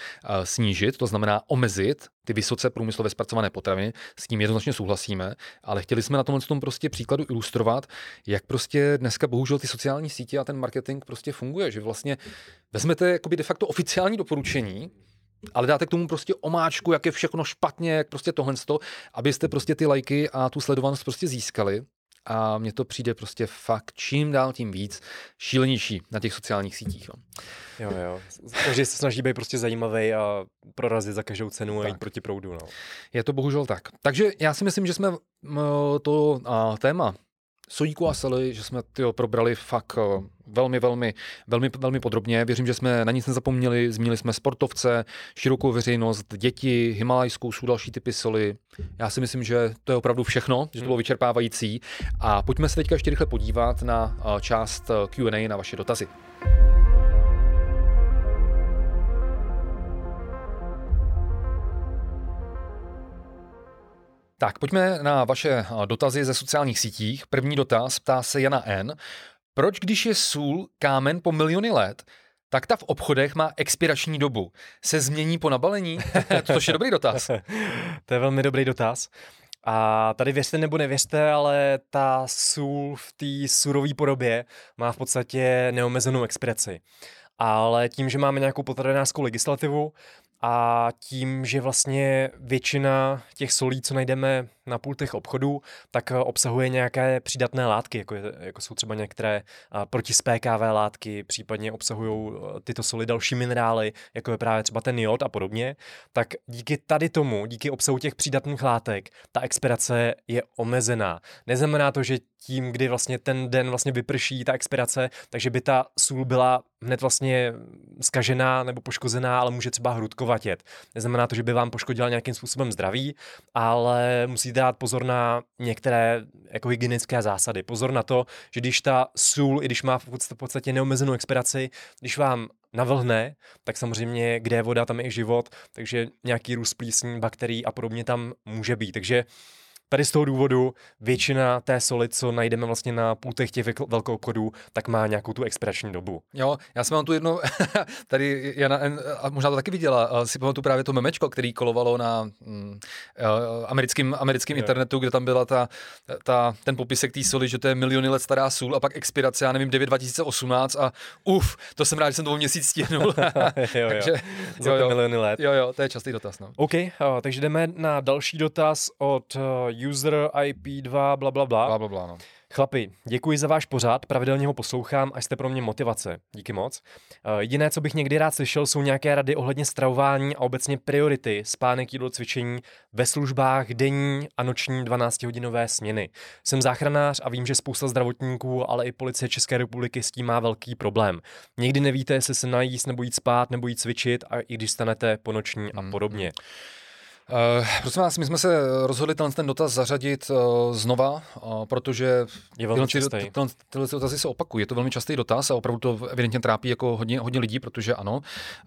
snížit, to znamená omezit ty vysoce průmyslově zpracované potraviny, s tím jednoznačně souhlasíme, ale chtěli jsme na tomhle tom prostě příkladu ilustrovat, jak prostě dneska bohužel ty sociální sítě a ten marketing prostě funguje, že vlastně vezmete jakoby de facto oficiální doporučení, ale dáte k tomu prostě omáčku, jak je všechno špatně, jak prostě tohle, abyste prostě ty lajky a tu sledovanost prostě získali. A mně to přijde prostě fakt čím dál tím víc šílenější na těch sociálních sítích. No. Jo, jo. Takže se snaží být prostě zajímavý a prorazit za každou cenu tak. a jít proti proudu. No. Je to bohužel tak. Takže já si myslím, že jsme to téma Sojíku a Sely, že jsme tyjo, probrali fakt eh, velmi, velmi, velmi, velmi podrobně. Věřím, že jsme na nic nezapomněli. Zmínili jsme sportovce, širokou veřejnost, děti, himalajskou sůl, další typy soli. Já si myslím, že to je opravdu všechno, že to bylo hmm. vyčerpávající. A pojďme se teďka ještě rychle podívat na eh, část eh, Q&A na vaše dotazy. Tak, pojďme na vaše dotazy ze sociálních sítích. První dotaz ptá se Jana N. Proč, když je sůl kámen po miliony let, tak ta v obchodech má expirační dobu. Se změní po nabalení? to je dobrý dotaz. to je velmi dobrý dotaz. A tady věřte nebo nevěřte, ale ta sůl v té surové podobě má v podstatě neomezenou expiraci. Ale tím, že máme nějakou potravinářskou legislativu, a tím, že vlastně většina těch solí, co najdeme na pultech obchodů, tak eh, obsahuje nějaké přidatné látky, jako, je, jako jsou třeba některé uh, protispékavé látky, případně obsahují uh, tyto soli další minerály, jako je právě třeba ten jod a podobně, tak díky tady tomu, díky obsahu těch přidatných látek, ta expirace je omezená. Neznamená to, že tím, kdy vlastně ten den vlastně vyprší ta expirace, takže by ta sůl byla hned vlastně skažená nebo poškozená, ale může třeba hrudkovatět. Neznamená to, že by vám poškodila nějakým způsobem zdraví, ale musíte dát pozor na některé jako hygienické zásady. Pozor na to, že když ta sůl, i když má v podstatě neomezenou expiraci, když vám navlhne, tak samozřejmě, kde je voda, tam je i život, takže nějaký růst plísní, bakterií a podobně tam může být. Takže Tady z toho důvodu většina té soli, co najdeme vlastně na půltech těch velkou obchodů, tak má nějakou tu expirační dobu. Jo, já jsem mám tu jednu, tady Jana, a možná to taky viděla, si pamatuju právě to memečko, který kolovalo na mm, americkým, americkým internetu, kde tam byla ta, ta, ten popisek té soli, že to je miliony let stará sůl a pak expirace, já nevím, 9 2018 a uf, to jsem rád, že jsem to měsíc stihnul. jo, takže, jo, jo, miliony let. Jo, jo, to je častý dotaz. No. OK, uh, takže jdeme na další dotaz od uh, user IP2, bla, bla, bla. Bla, bla, bla no. Chlapi, děkuji za váš pořád, pravidelně ho poslouchám a jste pro mě motivace. Díky moc. Uh, jediné, co bych někdy rád slyšel, jsou nějaké rady ohledně stravování a obecně priority, spánek, jídlo, cvičení ve službách denní a noční 12-hodinové směny. Jsem záchranář a vím, že spousta zdravotníků, ale i policie České republiky s tím má velký problém. Někdy nevíte, jestli se najíst nebo jít spát nebo jít cvičit a i když stanete po noční a hmm. podobně. Hmm. Uh, prosím vás, my jsme se rozhodli ten, ten dotaz zařadit uh, znova, uh, protože je velmi tyhle, tyhle, tyhle dotazy se opakují. Je to velmi častý dotaz a opravdu to evidentně trápí jako hodně, hodně lidí, protože ano,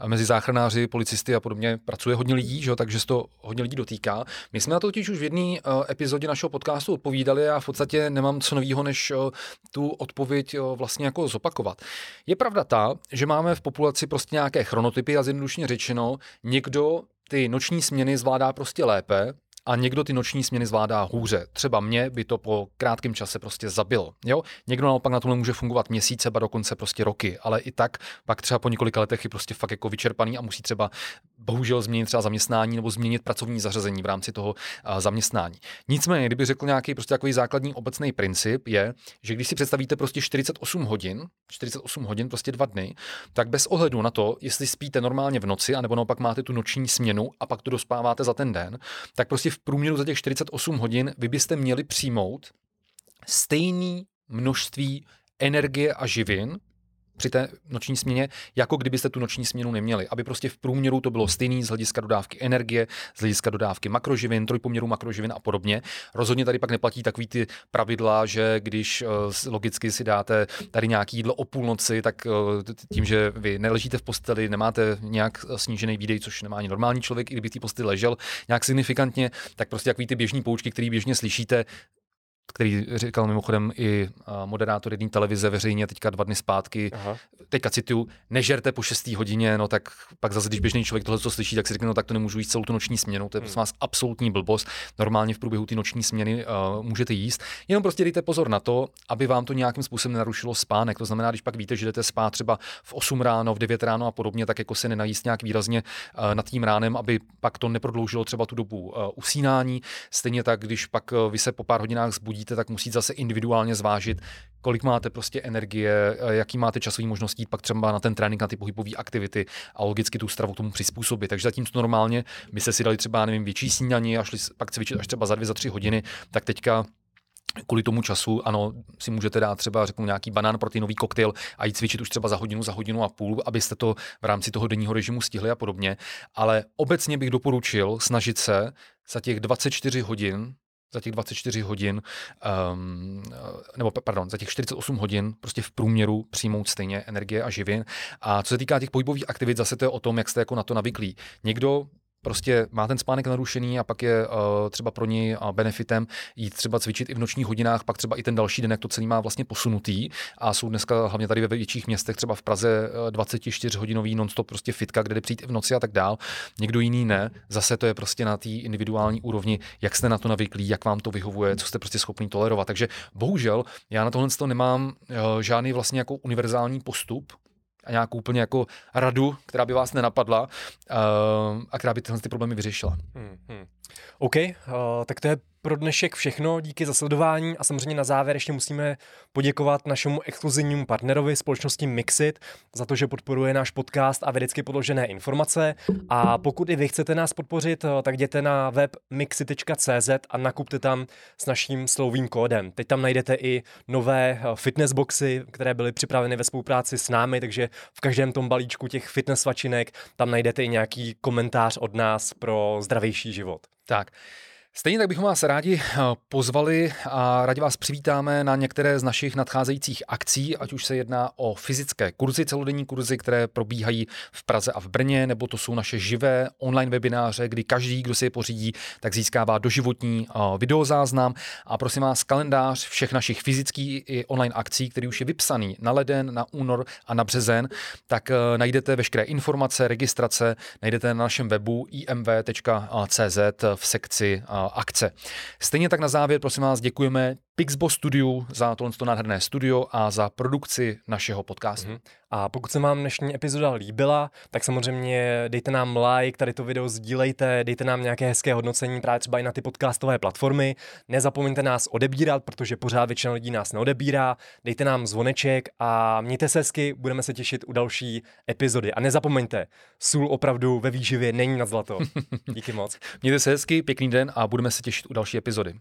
mezi záchranáři, policisty a podobně pracuje hodně lidí, že, takže se to hodně lidí dotýká. My jsme na to totiž už v jedné uh, epizodě našeho podcastu odpovídali a v podstatě nemám co nového, než uh, tu odpověď uh, vlastně jako zopakovat. Je pravda ta, že máme v populaci prostě nějaké chronotypy a zjednodušeně řečeno, někdo ty noční směny zvládá prostě lépe a někdo ty noční směny zvládá hůře. Třeba mě by to po krátkém čase prostě zabilo. Jo? Někdo naopak na tomhle může fungovat měsíce, ba dokonce prostě roky, ale i tak pak třeba po několika letech je prostě fakt jako vyčerpaný a musí třeba bohužel změnit třeba zaměstnání nebo změnit pracovní zařazení v rámci toho zaměstnání. Nicméně, kdyby řekl nějaký prostě takový základní obecný princip, je, že když si představíte prostě 48 hodin, 48 hodin, prostě dva dny, tak bez ohledu na to, jestli spíte normálně v noci, anebo naopak máte tu noční směnu a pak to dospáváte za ten den, tak prostě v průměru za těch 48 hodin vy byste měli přijmout stejný množství energie a živin, při té noční směně, jako kdybyste tu noční směnu neměli. Aby prostě v průměru to bylo stejný z hlediska dodávky energie, z hlediska dodávky makroživin, trojpoměru makroživin a podobně. Rozhodně tady pak neplatí takový ty pravidla, že když uh, logicky si dáte tady nějaký jídlo o půlnoci, tak uh, tím, že vy neležíte v posteli, nemáte nějak snížený výdej, což nemá ani normální člověk, i kdyby v té ležel nějak signifikantně, tak prostě takový ty běžní poučky, které běžně slyšíte, který říkal mimochodem i moderátor jedné televize veřejně teďka dva dny zpátky, Aha. teďka cituju, nežerte po 6. hodině, no tak pak zase, když běžný člověk tohle co slyší, tak si řekne, no tak to nemůžu jíst celou tu noční směnu, to je hmm. vás absolutní blbost. Normálně v průběhu té noční směny uh, můžete jíst. Jenom prostě dejte pozor na to, aby vám to nějakým způsobem nenarušilo spánek. To znamená, když pak víte, že jdete spát třeba v 8 ráno, v 9 ráno a podobně, tak jako se nenajíst nějak výrazně uh, nad tím ránem, aby pak to neprodloužilo třeba tu dobu uh, usínání. Stejně tak, když pak vy se po pár hodinách zbudíte, chodíte, tak musíte zase individuálně zvážit, kolik máte prostě energie, eh, jaký máte časový možnost jít pak třeba na ten trénink, na ty pohybové aktivity a logicky tu stravu tomu přizpůsobit. Takže zatímco normálně byste si dali třeba, nevím, větší snídaní a šli pak cvičit až třeba za dvě, za tři hodiny, tak teďka kvůli tomu času, ano, si můžete dát třeba, řeknu, nějaký banán proteinový koktejl a jít cvičit už třeba za hodinu, za hodinu a půl, abyste to v rámci toho denního režimu stihli a podobně. Ale obecně bych doporučil snažit se za těch 24 hodin za těch 24 hodin, um, nebo pardon, za těch 48 hodin prostě v průměru přijmout stejně energie a živin. A co se týká těch pohybových aktivit, zase to je o tom, jak jste jako na to navyklí. Někdo prostě má ten spánek narušený a pak je uh, třeba pro něj uh, benefitem jít třeba cvičit i v nočních hodinách, pak třeba i ten další den, jak to celý má vlastně posunutý. A jsou dneska hlavně tady ve větších městech, třeba v Praze 24-hodinový nonstop prostě fitka, kde jde přijít i v noci a tak dál. Někdo jiný ne. Zase to je prostě na té individuální úrovni, jak jste na to navyklí, jak vám to vyhovuje, co jste prostě schopný tolerovat. Takže bohužel já na tohle nemám uh, žádný vlastně jako univerzální postup, a nějakou úplně jako radu, která by vás nenapadla uh, a která by tyhle ty problémy vyřešila. Hmm, hmm. OK, uh, tak to je pro dnešek všechno, díky za sledování a samozřejmě na závěr ještě musíme poděkovat našemu exkluzivnímu partnerovi společnosti Mixit za to, že podporuje náš podcast a vědecky podložené informace a pokud i vy chcete nás podpořit, tak jděte na web mixit.cz a nakupte tam s naším slovým kódem. Teď tam najdete i nové fitness boxy, které byly připraveny ve spolupráci s námi, takže v každém tom balíčku těch fitness svačinek tam najdete i nějaký komentář od nás pro zdravější život. Tak. Stejně tak bychom vás rádi eh, pozvali a rádi vás přivítáme na některé z našich nadcházejících akcí, ať už se jedná o fyzické kurzy, celodenní kurzy, které probíhají v Praze a v Brně, nebo to jsou naše živé online webináře, kdy každý, kdo si je pořídí, tak získává doživotní eh, videozáznam. A prosím vás, kalendář všech našich fyzických i online akcí, který už je vypsaný na leden, na únor a na březen, tak eh, najdete veškeré informace, registrace, najdete na našem webu imv.cz v sekci akce. Stejně tak na závěr, prosím vás, děkujeme Pixbo Studio za tohle nádherné studio a za produkci našeho podcastu. Mm-hmm. A pokud se vám dnešní epizoda líbila, tak samozřejmě dejte nám like, tady to video sdílejte, dejte nám nějaké hezké hodnocení právě třeba i na ty podcastové platformy. Nezapomeňte nás odebírat, protože pořád většina lidí nás neodebírá. Dejte nám zvoneček a mějte se hezky, budeme se těšit u další epizody. A nezapomeňte, sůl opravdu ve výživě není na zlato. Díky moc. mějte se hezky, pěkný den a budeme se těšit u další epizody.